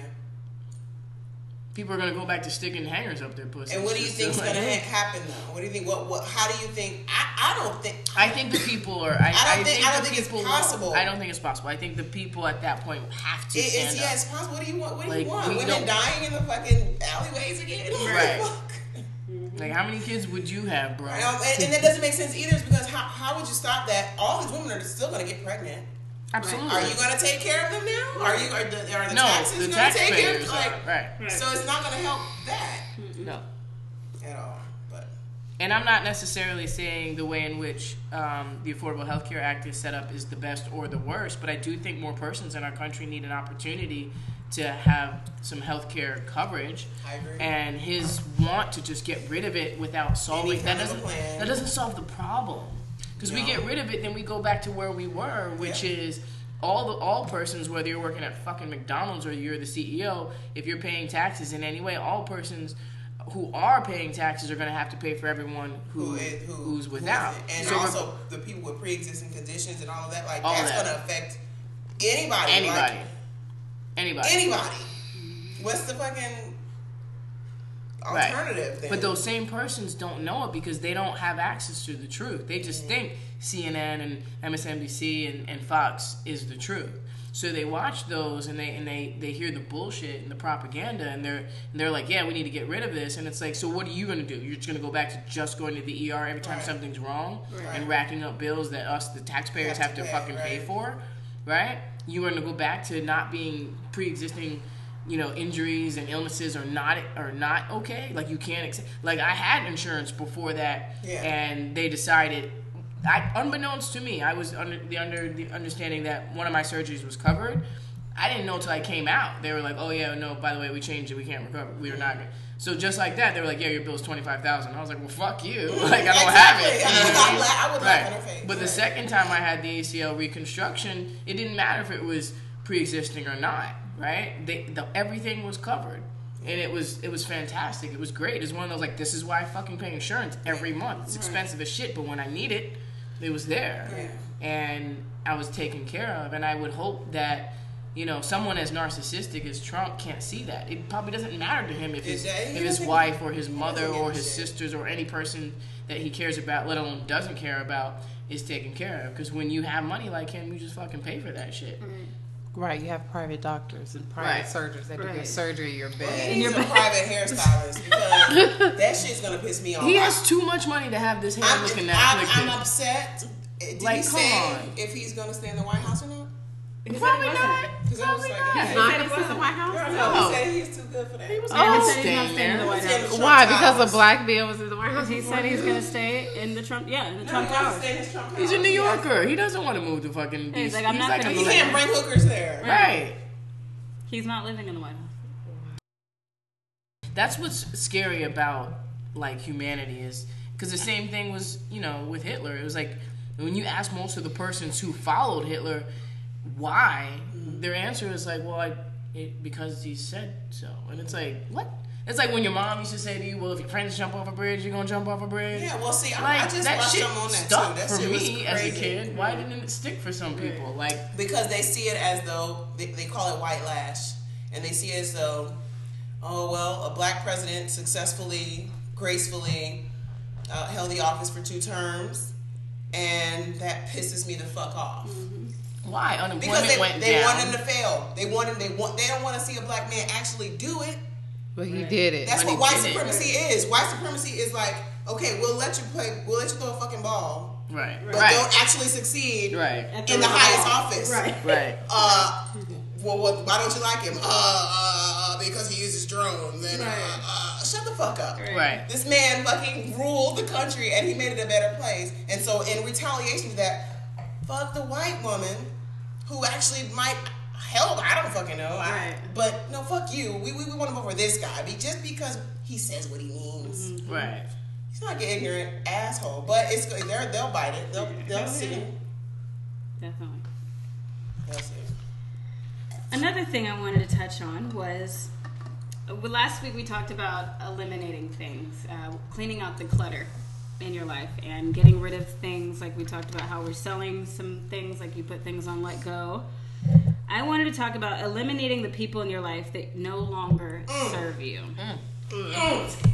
people are gonna go back to sticking hangers up their pussy. And what do you think is Like, going to happen though? What do you think? What? What? How do you think? I, I don't think. I think the people are. I, I don't think- I don't think it's possible. I don't think it's possible. I think the people at that point have to It, stand it's up. yeah, it's possible. What do you want? What do Like, you want? Women dying in the fucking alleyways again? Right. Fuck? Like, how many kids would you have, bro? Um, and, and that doesn't make sense either, because how, how would you stop that? All these women are still going to get pregnant. Absolutely. Are you going to take care of them now? Are you? Are the, are the no, taxes going to take care of them? are Like, right. so it's not going to help that No. at all. But And I'm not necessarily saying the way in which um, the Affordable Health Care Act is set up is the best or the worst, but I do think more persons in our country need an opportunity to have some health care coverage. And his want to just get rid of it without solving that kind of a doesn't that doesn't solve the problem. Because we get rid of it, then we go back to where we were, which Yeah. is all the all persons, whether you're working at fucking McDonald's or you're the CEO, if you're paying taxes in any way, all persons who are paying taxes are going to have to pay for everyone who, who is who, who's without. isn't? and So also the people with pre-existing conditions and all of that. Like All that's going to affect anybody. anybody, Like, anybody, anybody. What's the fucking Right. alternative then? But those same persons don't know it because they don't have access to the truth. They just Mm-hmm. think CNN and MSNBC and, and Fox is the truth. So they watch those and they and they, they hear the bullshit and the propaganda and they're and they're like, yeah, we need to get rid of this. And it's like, so what are you gonna do? You're just gonna go back to just going to the ER every time Right. something's wrong Right. and racking up bills that us the taxpayers Have have to to pay, fucking pay for, right? You are gonna go back to not being pre-existing you know injuries and illnesses are not are not okay like you can't accept like i had insurance before that Yeah. and they decided I, unbeknownst to me i was under the under the understanding that one of my surgeries was covered i didn't know till i came out they were like oh yeah no by the way we changed it we can't recover we were not mm-hmm. gonna so just like that they were like yeah your bill bill's 25000 i was like well fuck you mm-hmm. *laughs* like i don't have it Exactly. You know what I would laugh in her Right. face. But the second time I had the ACL reconstruction, it didn't matter if it was pre-existing or not, right? They, the, everything was covered, and it was it was fantastic. It was great. It's one of those like this is why I fucking pay insurance every month. It's expensive as shit, but when I need it, it was there, Yeah. and I was taken care of. And I would hope that. You know, someone as narcissistic as Trump can't see that. It probably doesn't matter to him if his, if his wife or his mother or his sisters or any person that he cares about, let alone doesn't care about, is taken care of. Because when you have money like him, you just fucking pay for that shit. Mm-hmm. Right, you have private doctors and private Right. surgeons that do your Right. surgery, your He bed. needs a private hairstylist because that shit's gonna piss me *laughs* off. He has too much money to have this hair I'm, looking that I'm. I'm upset. Did Like, he come say on. if he's gonna stay in the White House or not? Probably not. Because I was like, not. yeah. Not gonna sit in the White House. No, No. he said he's too good for that. He was Oh, He said staying staying in the. White House. Why? Because a black bill was in the White House. He said he's gonna stay in the Trump, yeah, in the No, Trump he Tower. stay in his Trump He's a. New Yorker. He doesn't want to move to fucking. He's like, I'm not a gonna He can't bring hookers there. Right. He's not living in the White House. That's what's scary about like humanity is because the same thing was you know with Hitler. It was like when you ask most of the persons who followed Hitler why, mm-hmm. their answer is like, well, I, it, because he said so, and it's like what? It's like when your mom used to say to you, "Well, if your friends jump off a bridge, you're gonna jump off a bridge." Yeah, well, see, I, Like I just that watched shit him on that stuck too. That for me as a kid. Why mm-hmm. didn't it stick for some people? Like because they see it as though they, they call it white lash, and they see it as though, oh well, a black president successfully, gracefully uh, held the office for two terms, and that pisses me the fuck off. Mm-hmm. Why Because unemployment they, went they down? want him to fail. They want him. They want. They don't want to see a black man actually do it. But he did it. That's But what white supremacy is. White supremacy is like, okay, we'll let you play. We'll let you throw a fucking ball, right, but right, don't actually succeed right, in the highest office. Right. right. *laughs* uh, well, what, why don't you like him? Uh, uh, uh, because he uses drones. And, uh, uh, shut the fuck up. Right. This man fucking ruled the country and he made it a better place. And so, in retaliation to that, fuck the white woman who actually might help. I don't fucking know. I- but no, fuck you. We, we, we want to vote for this guy be- just because he says what he means. Right. He's not an ignorant asshole, but it's they're, they'll bite it. They'll, they'll see. Definitely. They'll see. Another thing I wanted to touch on was uh, well, last week we talked about eliminating things, uh, cleaning out the clutter in your life, and getting rid of things. Like we talked about how we're selling some things, like you put things on letgo. I wanted to talk about eliminating the people in your life that no longer mm. serve you. Mm. Mm.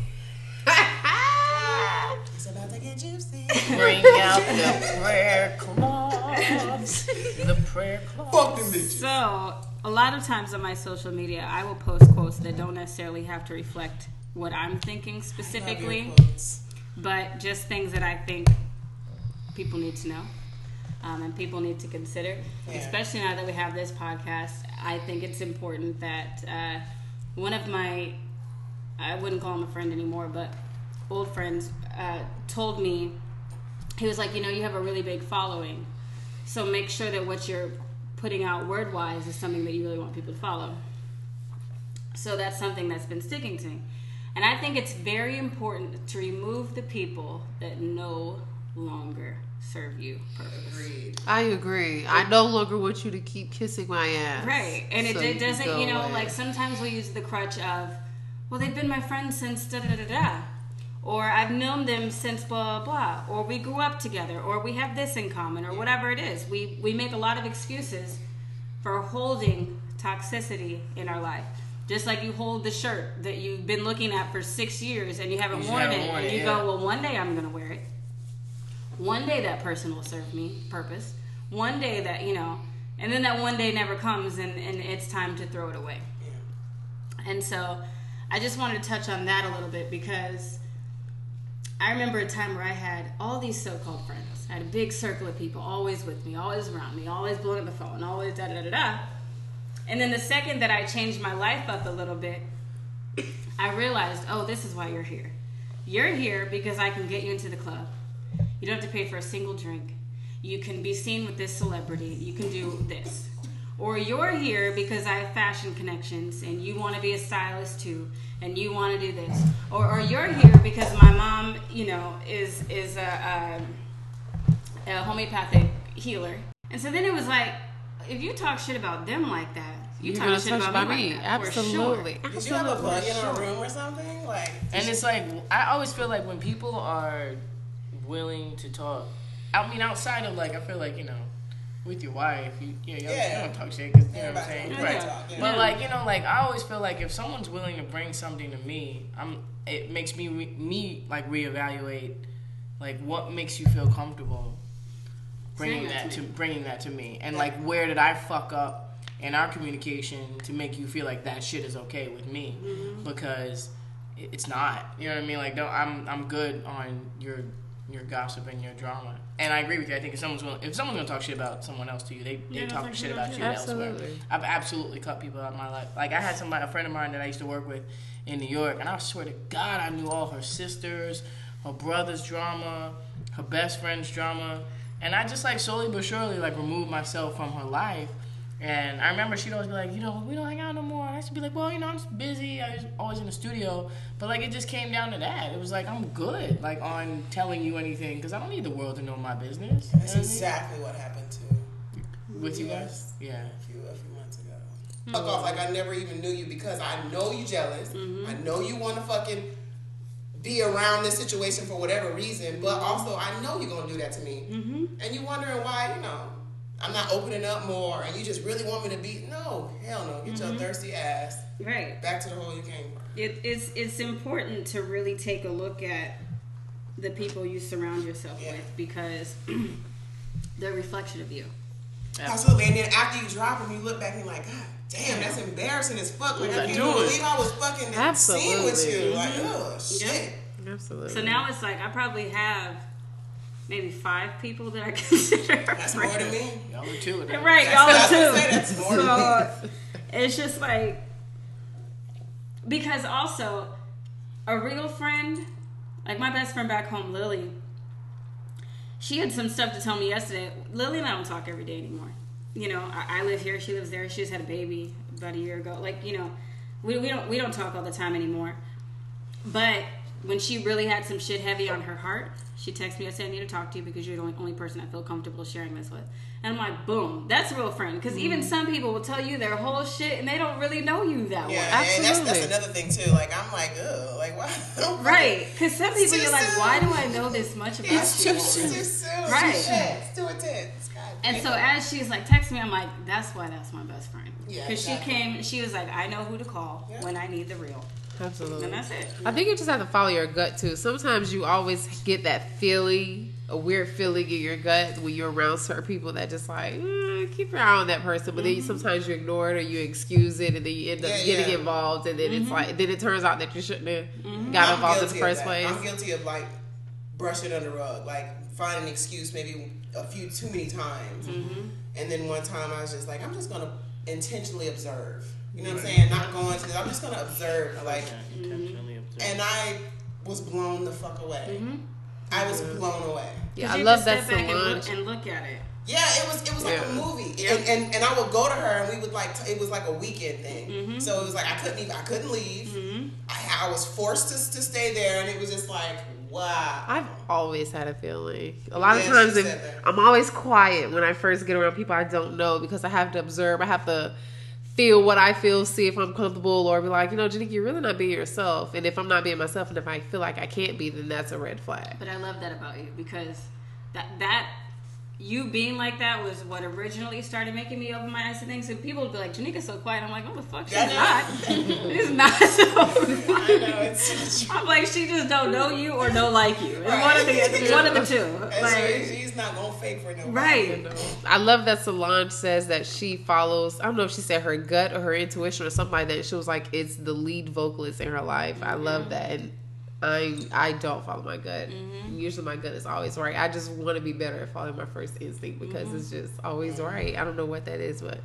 It's about to get juicy. *laughs* Bring out the *laughs* prayer cloths. The prayer cloths. Fuck them bitches. So, a lot of times on my social media, I will post quotes that don't necessarily have to reflect what I'm thinking specifically, but just things that I think people need to know um, and people need to consider. Yeah. Especially now that we have this podcast, I think it's important that uh, one of my, I wouldn't call him a friend anymore, but old friends uh, told me, he was like, you know, you have a really big following. So make sure that what you're putting out word wise is something that you really want people to follow. So that's something that's been sticking to me. And I think it's very important to remove the people that no longer serve you purpose. Agreed. I agree. I no longer want you to keep kissing my ass. Right. And it, So it you doesn't, you know, away. like sometimes we use the crutch of, well, they've been my friends since da da da da. Or I've known them since blah blah blah. Or we grew up together. Or we have this in common. Or whatever it is. We we make a lot of excuses for holding toxicity in our life. Just like you hold the shirt that you've been looking at for six years and you haven't You worn haven't it, worn and it, you yeah. go, well, one day I'm gonna wear it. One day that person will serve me purpose. One day that you know, and then that one day never comes, and and it's time to throw it away. And so, I just wanted to touch on that a little bit because I remember a time where I had all these so-called friends. I had a big circle of people always with me, always around me, always blowing up the phone, always da da da da. And then the second that I changed my life up a little bit, I realized, oh, this is why you're here. You're here because I can get you into the club. You don't have to pay for a single drink. You can be seen with this celebrity. You can do this. Or you're here because I have fashion connections and you want to be a stylist too and you want to do this. Or, or you're here because my mom, you know, is is a, a, a homeopathic healer. And so then it was like, if you talk shit about them like that, you You're talk shit touch about by me, me. like that, for sure. Absolutely. Did you have a plug in Absolutely. room or something? Like, And it's like I always feel like when people are willing to talk. I mean, outside of like, I feel like you know, with your wife, you you, know, you Yeah. don't talk shit because you know what I'm saying, right? talk, yeah. But like you know, like I always feel like if someone's willing to bring something to me, I'm. It makes me re- me like reevaluate, like what makes you feel comfortable bringing that that to to me. bringing that to me, and like where did I fuck up in our communication to make you feel like that shit is okay with me Mm-hmm. because it's not. You know what I mean? Like, no, I'm I'm good on your your gossip and your drama. And I agree with you. I think if someone's willing, if someone's gonna talk shit about someone else to you, they, they Yeah, talk shit about shit. you elsewhere. I've absolutely cut people out of my life. Like I had somebody, a friend of mine that I used to work with in New York, and I swear to God, I knew all her sisters, her brother's drama, her best friend's drama, and I just like slowly but surely like removed myself from her life. And I remember she'd always be like, you know, we don't hang out no more. And I used to be like, well, you know, I'm just busy. I was always in the studio. But like, it just came down to that. It was like, I'm good, like, on telling you anything because I don't need the world to know my business. You know that's what I mean? exactly what happened to With you guys? Yeah. a few a few months ago. Fuck off like I never even knew you because I know you jealous. Mm-hmm. I know you want to fucking be around this situation for whatever reason, but also I know you're gonna do that to me. Mm-hmm. And you're wondering why, you know, I'm not opening up more, and you just really want me to be. No, hell no. Get your thirsty ass Right. back to the hole you came from. It, it's it's important to really take a look at the people you surround yourself Yeah. with because *clears throat* they're a reflection of you. Absolutely. And then after you drop them, you look back and you're like, God damn, that's embarrassing as fuck. Like, What I I can't believe I was fucking seen with Absolutely. you. Like, oh, shit. Absolutely. So now it's like I probably have maybe five people that I *laughs* consider. That's more than me. Y'all are two of them. Right, That's y'all what I was too. gonna say, that's more than So it's just like because also a real friend, like my best friend back home, Lily. She had some stuff to tell me yesterday. Lily and I don't talk every day anymore. You know, I, I live here, she lives there. She just had a baby about a year ago. Like you know, we, we don't we don't talk all the time anymore. But when she really had some shit heavy on her heart, she texted me. I said, I need to talk to you because you're the only, only person I feel comfortable sharing this with. And I'm like, boom, that's a real friend. Because even mm. some people will tell you their whole shit and they don't really know you that Yeah, well. and that's, that's another thing too. Like I'm like, ugh, like why? *laughs* Right. Because some people you're like, soon. why do I know this much about It's you? too, it's too soon. Right. Shit, It's too intense. God And so as she's like texting me, I'm like, that's why that's my best friend. Yeah, Because exactly. she came, she was like, I know who to call Yeah. when I need the real. Absolutely. And that's it. I think you just have to follow your gut too. Sometimes you always get that feeling, a weird feeling in your gut when you're around certain people that just like eh, keep your eye on that person, but then you, sometimes you ignore it or you excuse it, and then you end up Yeah, getting yeah. involved, and then it's like then it turns out that you shouldn't have Mm-hmm. got I'm involved in the first place. I'm guilty of like brushing it under the rug, like find an excuse maybe a few too many times, Mm-hmm. and then one time I was just like, I'm just gonna intentionally observe. You know what I'm saying? Not going to. I'm just gonna observe, like, Intentionally observe. and I was blown the fuck away. Mm-hmm. I was blown away. Yeah, 'Cause I love that step back and look, and look at it. Yeah, it was it was like Yeah. a movie, Yeah. and, and and I would go to her, and we would like t- it was like a weekend thing. Mm-hmm. So it was like I couldn't even I couldn't leave. I, I was forced to, to stay there, and it was just like wow. I've always had a feeling. A lot of times, if. I'm always quiet when I first get around people I don't know because I have to observe. I have to feel what I feel, see if I'm comfortable, or be like, you know, Janique, you're really not being yourself. And if I'm not being myself, and if I feel like I can't be, then that's a red flag. But I love that about you because that that you being like that was what originally started making me open my eyes to things. And people would be like, "Janika's so quiet." I'm like, "No, the fuck, she's Yeah, not. *laughs* she's not so." I know it's *laughs* I'm like, she just don't know you or don't like you. It's one of the it's one of the two. *laughs* And so Like, she's not gonna fake for nobody. right. I love that Solange says that she follows. I don't know if she said her gut or her intuition or something like that. She was like, it's the lead vocalist in her life. I love mm-hmm. that, and I I don't follow my gut. Mm-hmm. Usually my gut is always right. I just want to be better at following my first instinct because mm-hmm. it's just always right. I don't know what that is, but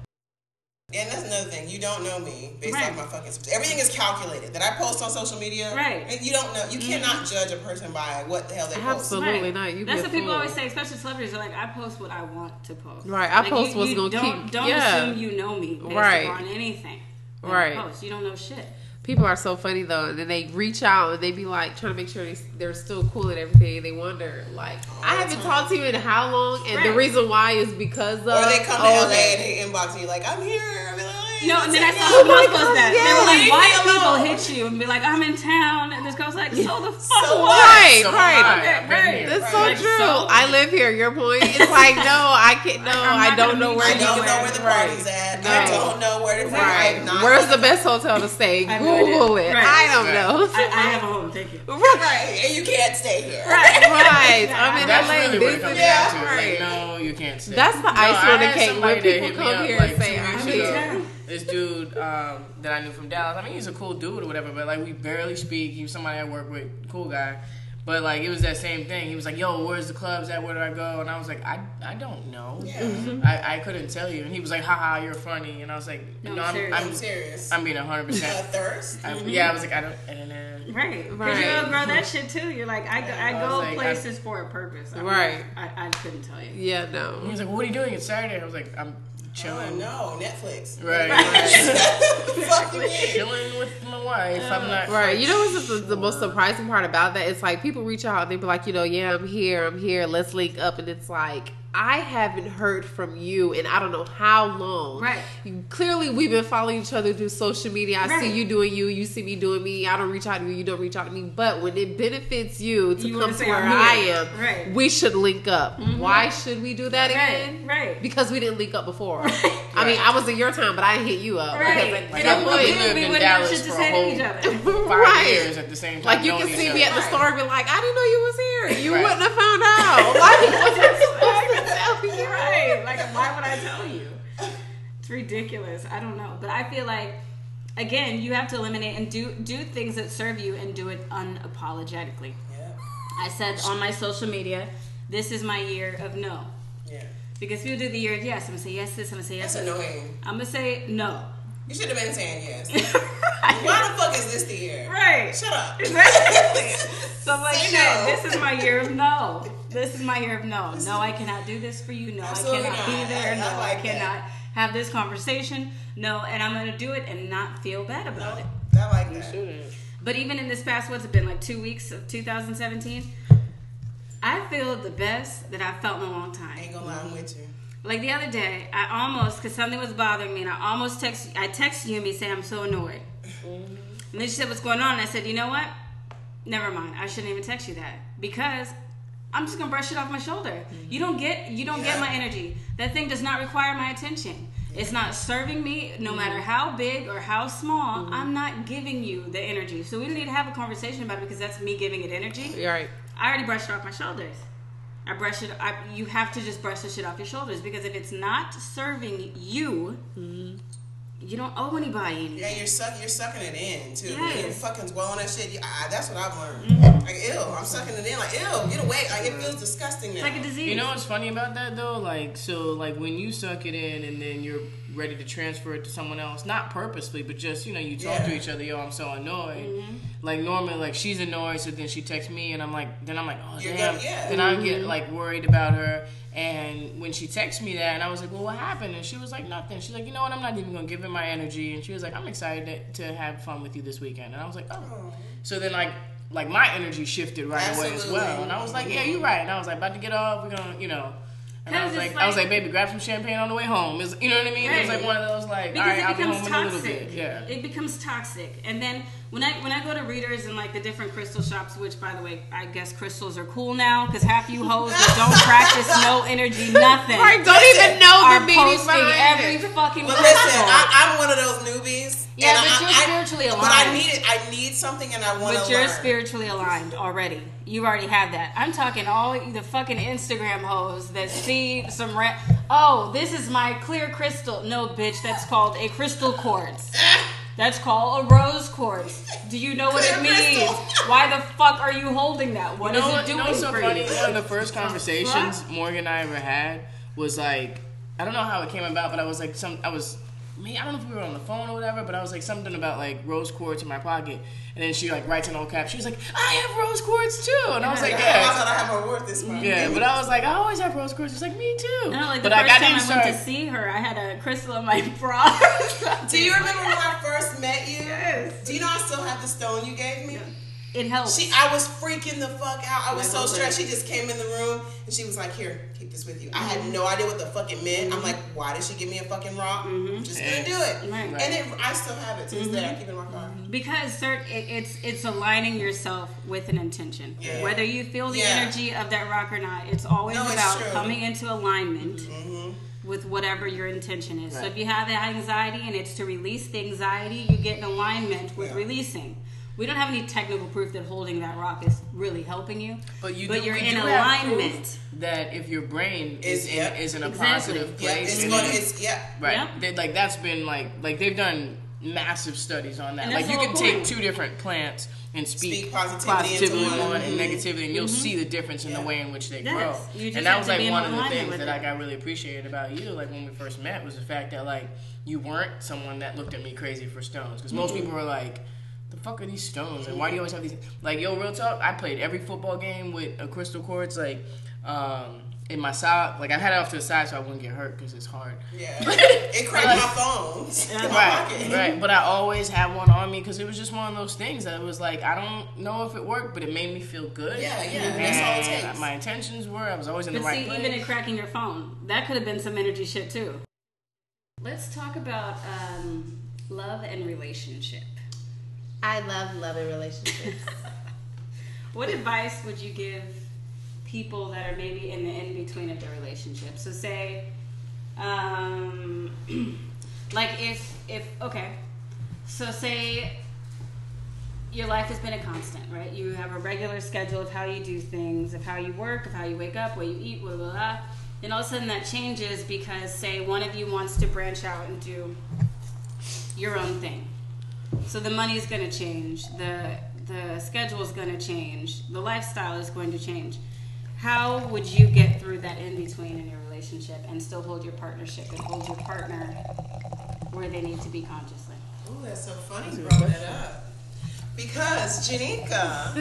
And that's another thing. You don't know me based Right. off my fucking. Everything is calculated that I post on social media. Right. And you don't know. You mm-hmm. cannot judge a person by what the hell they post. Absolutely. Right. not. You That's be a what people fool. always say, especially celebrities. They're like, I post what I want to post. Right, I Like, post what's gonna don't, keep- Don't yeah. assume you know me based Right. upon anything. Right. Post. You don't know shit. People are so funny though, and then they reach out and they be like trying to make sure they, they're still cool and everything. They wonder, like, oh, I haven't talked to you in how long, and the reason why is because of. Or they come to oh, LA and they inbox me like, I'm here. I be like, No, and then I "Take saw me someone out." else post that. They were like, Leave "Why me do people hit you?" and be like, "I'm in town," and this girl's like, "So the fuck So what?" Right, So right. am I. I've Right. here. That's Right. so true. So- I live here. Your point. It's *laughs* like no, I can't. No, I'm I not don't gonna know meet where I you you don't know where the Right. party's at. I don't know where the Right. Where's the best hotel to stay? I have no Google it. I don't know. I, I have a home. Thank you. Right. And you can't stay here. right. right. I'm in That's LA. really what it comes visiting. down to. Right. Like, no, you can't stay. That's the No, icing I on the had cake when people come here like, and say, "I'm weeks here." Ago. This dude um, that I knew from Dallas. I mean, he's a cool dude or whatever, but like we barely speak. He was somebody I work with, cool guy. But like it was that same thing. He was like, "Yo, where's the clubs at? Where do I go?" And I was like, "I, I don't know. Yeah. Mm-hmm. I, I couldn't tell you." And he was like, "Haha, you're funny." And I was like, No, "No, I'm I'm, serious. I'm I'm, serious. I'm being 100 percent thirst. Yeah, I was like, "I don't." I don't know. Right. Because Right. you outgrow that shit too. You're like, I go, I I go like, I- places for a purpose. I'm Right. not- I, I couldn't tell you. Yeah, no. He was like, "What are you doing? It's Saturday." I was like, "I'm Oh chilling." Uh, no, Netflix. Right. *laughs* Fuck chilling with my wife. I'm not Right. You know what's the, the most surprising part about that? It's like people reach out and they be like, you know, yeah, I'm here, I'm here, let's link up. And it's like, I haven't heard from you in I don't know how long. Right. You, clearly, we've been following each other through social media. I see you doing you, you see me doing me. I don't reach out to you, you don't reach out to me. But when it benefits you to You come wanna to where "I'm I here." am, Right. Mm-hmm. we should link up. Why should we do that again? Right. Right. Because we didn't link up before. I mean, I was in your time, but I didn't hit you up. Right. Because Like, at And some we we point, lived we in wouldn't Dallas shit for say a to whole each other. *laughs* five Right. years at the same time. Like you can see me at the store and be like, I didn't know you was here. You Right. wouldn't have found out. *laughs* Like *laughs* you to tell me. right. Like, why would I tell you? It's ridiculous. I don't know, but I feel like again, you have to eliminate and do do things that serve you and do it unapologetically. Yeah. I said on my social media, this is my year of no. Yeah. Because people do the year of yes, I'm gonna say yes, this, I'm gonna say yes. That's this. annoying. I'm gonna say no. You should have been saying yes. *laughs* Why the fuck is this the year? Right. Shut up. Exactly. *laughs* *laughs* so I'm like, Say shit, no. this is my year of no. This is my year of no. No, I cannot do this for you. No, Absolutely I cannot not. be there. I- I No, I, like that. cannot have this conversation. No, and I'm gonna do it and not feel bad about it. I like that. But even in this past, what's it been like two weeks of 2017? I feel the best that I've felt in a long time. Ain't gonna lie, I'm with you. Like the other day, I almost because something was bothering me, and I almost text. I texted you and me saying I'm so annoyed. Mm-hmm. And then she said, "What's going on?" And I said, "You know what? Never mind. I shouldn't even text you that because I'm just gonna brush it off my shoulder. Mm-hmm. You don't get you don't get my energy. That thing does not require my attention. It's not serving me, no matter mm-hmm. how big or how small. Mm-hmm. I'm not giving you the energy. So we don't need to have a conversation about it because that's me giving it energy. You're right. I already brushed it off my shoulders. I brush it. I, you have to just brush the shit off your shoulders because if it's not serving you, you don't owe anybody anything. Yeah, you're suck, you're sucking it in too. Yes. You're fucking dwell on that shit. You, I, that's what I've learned. Mm-hmm. Like, ew, I'm sucking it in. Like, ew, get away. Like, it feels disgusting now. It's like a disease. You know what's funny about that though? Like, so like when you suck it in and then you're ready to transfer it to someone else, not purposely, but just you know you talk to each other. Yo, I'm so annoyed. Like normally, like she's annoyed, so then she texts me, and I'm like, then I'm like, oh You're damn. gonna- yeah. Then I get like worried about her. And when she texted me that, and I was like, well, what happened? And she was like, nothing. She's like, you know what? I'm not even gonna give it my energy. And she was like, I'm excited to, to have fun with you this weekend. And I was like, oh. So then like. Like my energy shifted right away as well, and I was like, "Yeah, you're right." And I was like, "About to get off. We're gonna, you know." And I was like, it's I was like- like, baby, grab some champagne on the way home. It's, you know what I mean? It was like one of those like, all because right, I'll it be becomes home in a little toxic. bit. Yeah. It becomes toxic, and then when I when I go to readers and like the different crystal shops, which by the way, I guess crystals are cool now because half you hoes that don't *laughs* practice no energy, nothing. Right, don't even know the meaning posting every fucking But crystal. listen, I, I'm one of those newbies. Yeah, and but I, you're I- spiritually But I aligned. need it. I need something, and I want to But learn. you're spiritually aligned already. You already have that. I'm talking all the fucking Instagram hoes that see some ra- Oh, this is my clear crystal. No, bitch, that's called a crystal quartz. That's called a rose quartz. Do you know what it means? Why the fuck are you holding that? What you is it what? You doing know so for funny? you? One of the first conversations Morgan and I ever had was like, I don't know how it came about, but I was like, some, I was, me, I don't know if we were on the phone or whatever, but I was like something about like rose quartz in my pocket, and then she like writes in all caps. She was like, I have rose quartz too, and I was like, *laughs* "Yeah." I thought I had my worth this month. Yeah, but I was like, I always have rose quartz. She's like, me too. No, like the but first like, I time I start. went to see her, I had a crystal in my *laughs* bra. Do you remember when I first met you? Yes. Do you know I still have the stone you gave me? It helps. She, I was freaking the fuck out. I was so stressed. She just came in the room and she was like, "Here, keep this with you." I had mm-hmm. no idea what the fuck it meant. I'm mm-hmm. like, "Why did she give me a fucking rock? I'm just gonna do it." Right. And it, I still have it to this day. I keep it in my car. Because cert, it, it's it's aligning yourself with an intention. Yeah. Whether you feel the Yeah. energy of that rock or not, it's always No, about. Mm-hmm. coming into alignment with whatever your intention is. So if you have that anxiety and it's to release the anxiety, you get in alignment with Yeah. releasing. We don't have any technical proof that holding that rock is really helping you, But you but do, you're in do alignment. that if your brain is Is- in, is in a Exactly. positive Yeah, place, it's going. then- It's yeah. right, Yeah. like that's been like like they've done massive studies on that. And Like you can whole take point. two different plants and speak, Speak positivity into on one. and negativity, and you'll mm-hmm. see the difference in the way in which they Yes. grow. And that was like one of the things that it. like I really appreciated about you. Like when we first met was the fact that like you weren't someone that looked at me crazy for stones because most mm-hmm. people were like. The fuck are these stones? And why do you always have these? Like, yo, real talk. I played every football game with a crystal quartz, like, um, in my sock. Like, I had it off to the side so I wouldn't get hurt because it's hard. Yeah. *laughs* It cracked Like- my phones *laughs* in my Right, pocket. right. But I always had one on me because it was just one of those things that it was like I don't know if it worked, but it made me feel good. Yeah, yeah, that's all it takes. My intentions were I was always in But the right place. see, place. even in cracking your phone, that could have been some energy shit too. Let's talk about um, love and relationship. I love loving relationships. *laughs* What advice would you give people that are maybe in the in between of their relationship? So say, um, *clears throat* like if if okay, so say your life has been a constant, right? You have a regular schedule of how you do things, of how you work, of how you wake up, what you eat, blah blah blah. And all of a sudden that changes because say one of you wants to branch out and do your own thing. So the money is going to change. The the schedule is going to change. The lifestyle is going to change. How would you get through that in between in your relationship and still hold your partnership and hold your partner where they need to be consciously? Ooh, that's so funny you brought that up. Because Janika,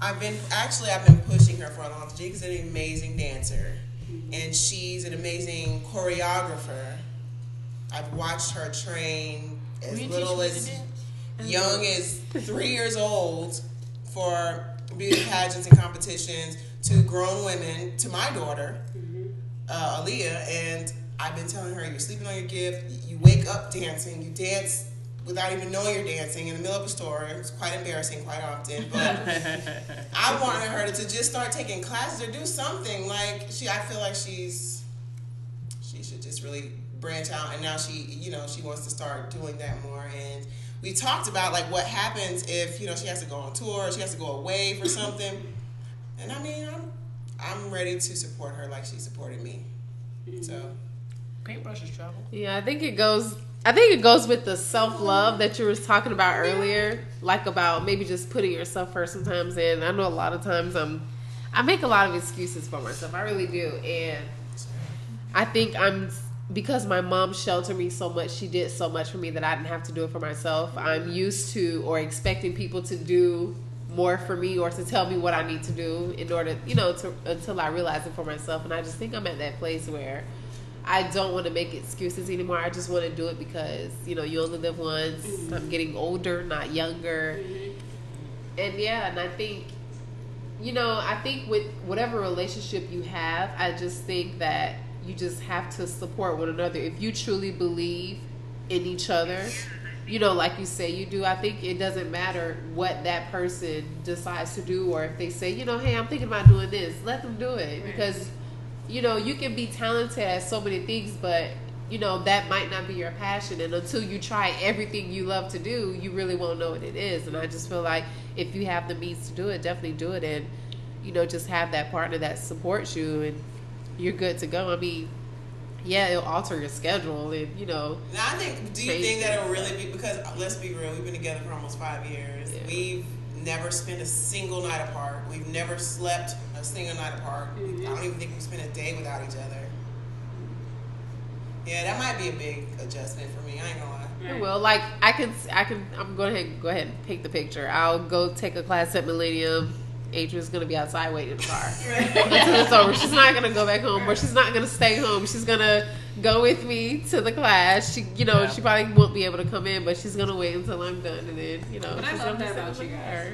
I've been actually I've been pushing her for a long time. Janika's an amazing dancer, and she's an amazing choreographer. I've watched her train as little as young as *laughs* three years old for beauty pageants and competitions to grown women to my daughter, uh, Aaliyah. And I've been telling her, you're sleeping on your gift. You wake up dancing. You dance without even knowing you're dancing in the middle of a store. It's quite embarrassing quite often. But *laughs* I wanted her to, to just start taking classes or do something. Like she, I feel like she's she should just really branch out. And now she, you know, she wants to start doing that more. And we talked about like what happens if you know she has to go on tour, she has to go away for *laughs* something. And I mean, I'm I'm ready to support her like she supported me. So Paintbrushes travel. Yeah, I think it goes. I think it goes with the self love that you were talking about earlier, like about maybe just putting yourself first sometimes. And I know a lot of times I'm, I make a lot of excuses for myself. I really do, and I think I'm because my mom sheltered me so much. She did so much for me that I didn't have to do it for myself. I'm used to or expecting people to do more for me or to tell me what I need to do in order, you know, to, until I realize it for myself. And I just think I'm at that place where I don't want to make excuses anymore. I just want to do it because you know you only live once. Mm-hmm. I'm getting older, not younger, mm-hmm. and yeah, and I think you know I think with whatever relationship you have, I just think that you just have to support one another. If you truly believe in each other, you know, like you say you do, I think it doesn't matter what that person decides to do or if they say, you know, hey, I'm thinking about doing this, let them do it. Because you know, you can be talented at so many things, but you know that might not be your passion. And until you try everything you love to do you really won't know what it is. And i just feel like if you have the means to do it definitely do it. And you know just have that partner that supports you and you're good to go i mean yeah it'll alter your schedule and you know now i think do you think that it'll really be because let's be real we've been together for almost five years yeah. we've never spent a single night apart we've never slept a single night apart. Mm-hmm. I don't even think we spent a day without each other. Yeah, that might be a big adjustment for me. I ain't gonna lie. Well, like I can, I can. I'm going to go ahead and pick the picture. I'll go take a class at Millennium. Adrian's gonna be outside waiting in the car until it's over. She's not gonna go back home, or she's not gonna stay home. She's gonna go with me to the class. She, you know, yeah. she probably won't be able to come in, but she's gonna wait until I'm done, and then, you know, but she's gonna that about you guys.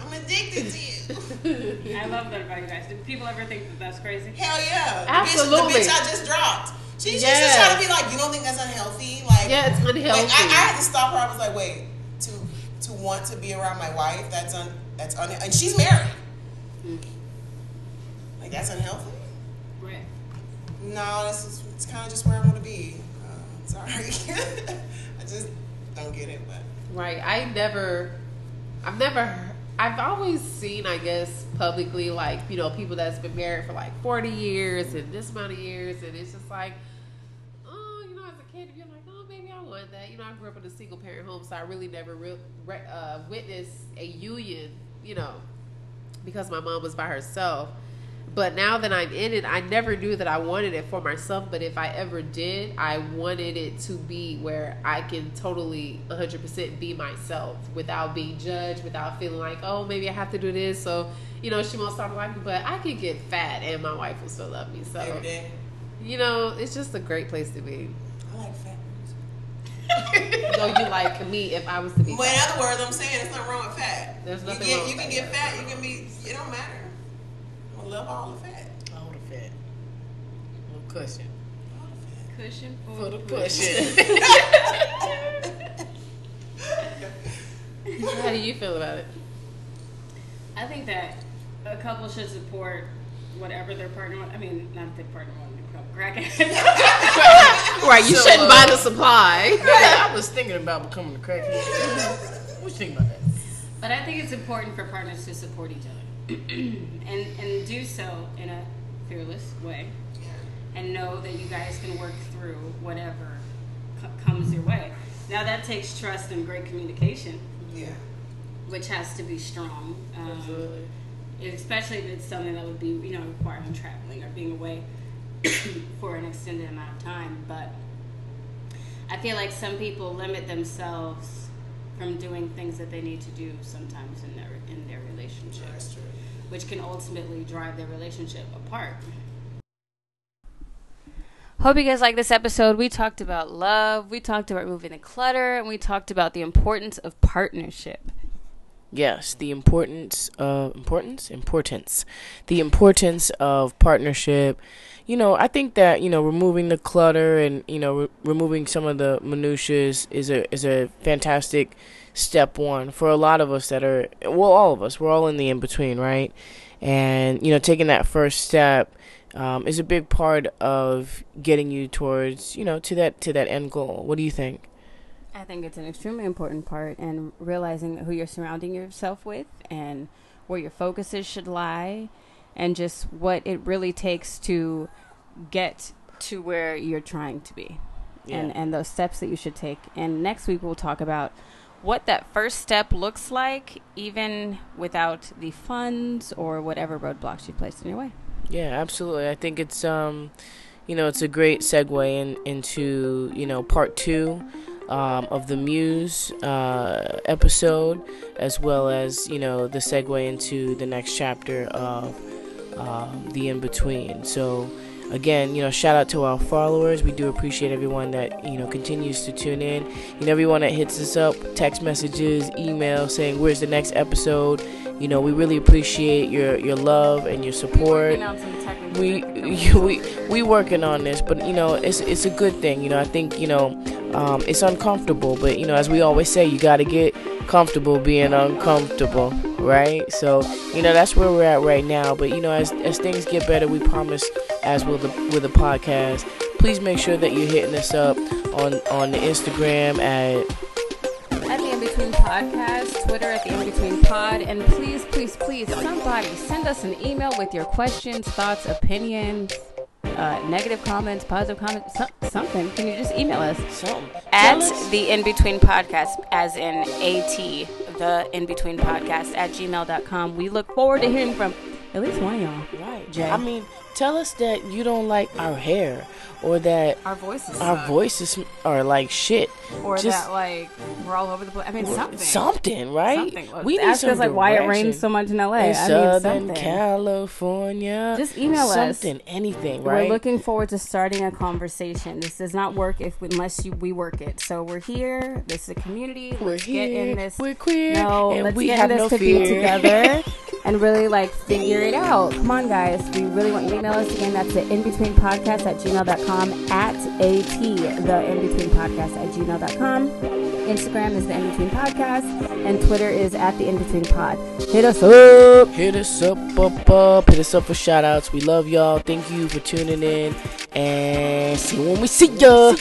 I'm addicted to you. *laughs* I love that about you guys. Do people ever think that that's crazy? Hell yeah. Absolutely. The bitch, the bitch I just dropped. She, yes. she's just trying to be like, you don't think that's unhealthy? Like, yeah, it's unhealthy. Like, I, I, had to stop her. I was like, wait, to to want to be around my wife, that's un, that's un, and she's married. Mm. Like that's unhealthy. Right. No, this is it's kind of just where I want to be. Uh, sorry, *laughs* I just don't get it. But right, I never, I've never I've always seen, I guess, publicly, like, you know, people that's been married for like 40 years and this amount of years. And it's just like, oh, you know, as a kid, you're like, oh, maybe I want that. You know, I grew up in a single parent home, so I really never re- uh, witnessed a union, you know, because my mom was by herself. But now that I'm in it, I never knew that I wanted it for myself. But if I ever did, I wanted it to be where I can totally 100% be myself without being judged, without feeling like, oh, maybe I have to do this. So, you know, she won't stop liking me. But I could get fat and my wife will still love me. So, you know, it's just a great place to be. I like fat. *laughs* no, you like me if I was to be. But fat. in other words, I'm saying it's not wrong with fat. There's nothing you get, wrong You can get fat. You can be. It don't matter I love all the fat. All the fat. Little cushion. Cushion for, for the cushion. *laughs* *laughs* How do you feel about it? I think that a couple should support whatever their partner. I mean, not their partner want to become crackhead. *laughs* right, you so, shouldn't uh, buy the supply. *laughs* Yeah, I was *laughs* thinking about becoming a crackhead. what do you think about that? But I think it's important for partners to support each other. *clears throat* and and do so in a fearless way, and know that you guys can work through whatever c- comes your way. Now that takes trust and great communication. Yeah. Which has to be strong. Um, Absolutely. Especially if it's something that would be, you know, requiring traveling or being away *coughs* for an extended amount of time. But I feel like some people limit themselves from doing things that they need to do sometimes in their in their relationship which can ultimately drive their relationship apart. Hope you guys like this episode. We talked about love, we talked about removing the clutter, and we talked about the importance of partnership. Yes, the importance of importance, importance, the importance of partnership. You know, I think that you know removing the clutter and you know re- removing some of the minutiae is, a is a fantastic step one for a lot of us that are well, all of us. We're all in the in between, right? And you know, taking that first step um, is a big part of getting you towards you know to that to that end goal. What do you think? I think it's an extremely important part, and realizing who you're surrounding yourself with and where your focuses should lie, and just what it really takes to get to where you're trying to be, Yeah. and and those steps that you should take. And next week we'll talk about what that first step looks like, even without the funds or whatever roadblocks you placed in your way. Yeah, absolutely. I think it's um, you know, it's a great segue in, into you know part two um, of the Muse uh, episode, as well as you know the segue into the next chapter of um, the in between. So. Again, you know, shout out to our followers. We do appreciate everyone that you know continues to tune in. You know, everyone that hits us up, text messages, email saying where's the next episode. You know, we really appreciate your your love and your support we *laughs* we we working on this but you know it's it's a good thing you know i think you know um, it's uncomfortable but you know as we always say you got to get comfortable being uncomfortable right? So you know that's where we're at right now. But you know as as things get better we promise as with the with the podcast please make sure that you're hitting us up on on the instagram at at the In Between Podcast, Twitter at the In Between Pod, and please, please, please, somebody send us an email with your questions, thoughts, opinions, uh, negative comments, positive comments, so- something. Can you just email us something at us- the In Between Podcast, as in AT, the In Between Podcast at gmail.com. We look forward to hearing from at least one of y'all. right Jay. i mean tell us that you don't like our hair or that Our voices, our voices are like shit or just that like we're all over the place. I mean, something. something, right? Something. Look, We need ask some us like why it direction. rains so much in LA. in I mean, Southern something. California. Just email us. something, anything, right? We're looking forward to starting a conversation. This does not work if unless you, we work it. So we're here. This is a community. We're let's here. get in this. We're queer. no, and let's we get have in this no to be fear. together *laughs* and really like figure it out. Come on, guys. We really want you to email us again. That's the in between podcast at gmail.com at at the in between podcast at gmail.com. Instagram is the in between podcast and Twitter is at the in between pod. Hit us up. Hit us up, up, up. Hit us up for shout outs. We love y'all. Thank you for tuning in. And see you when we see ya.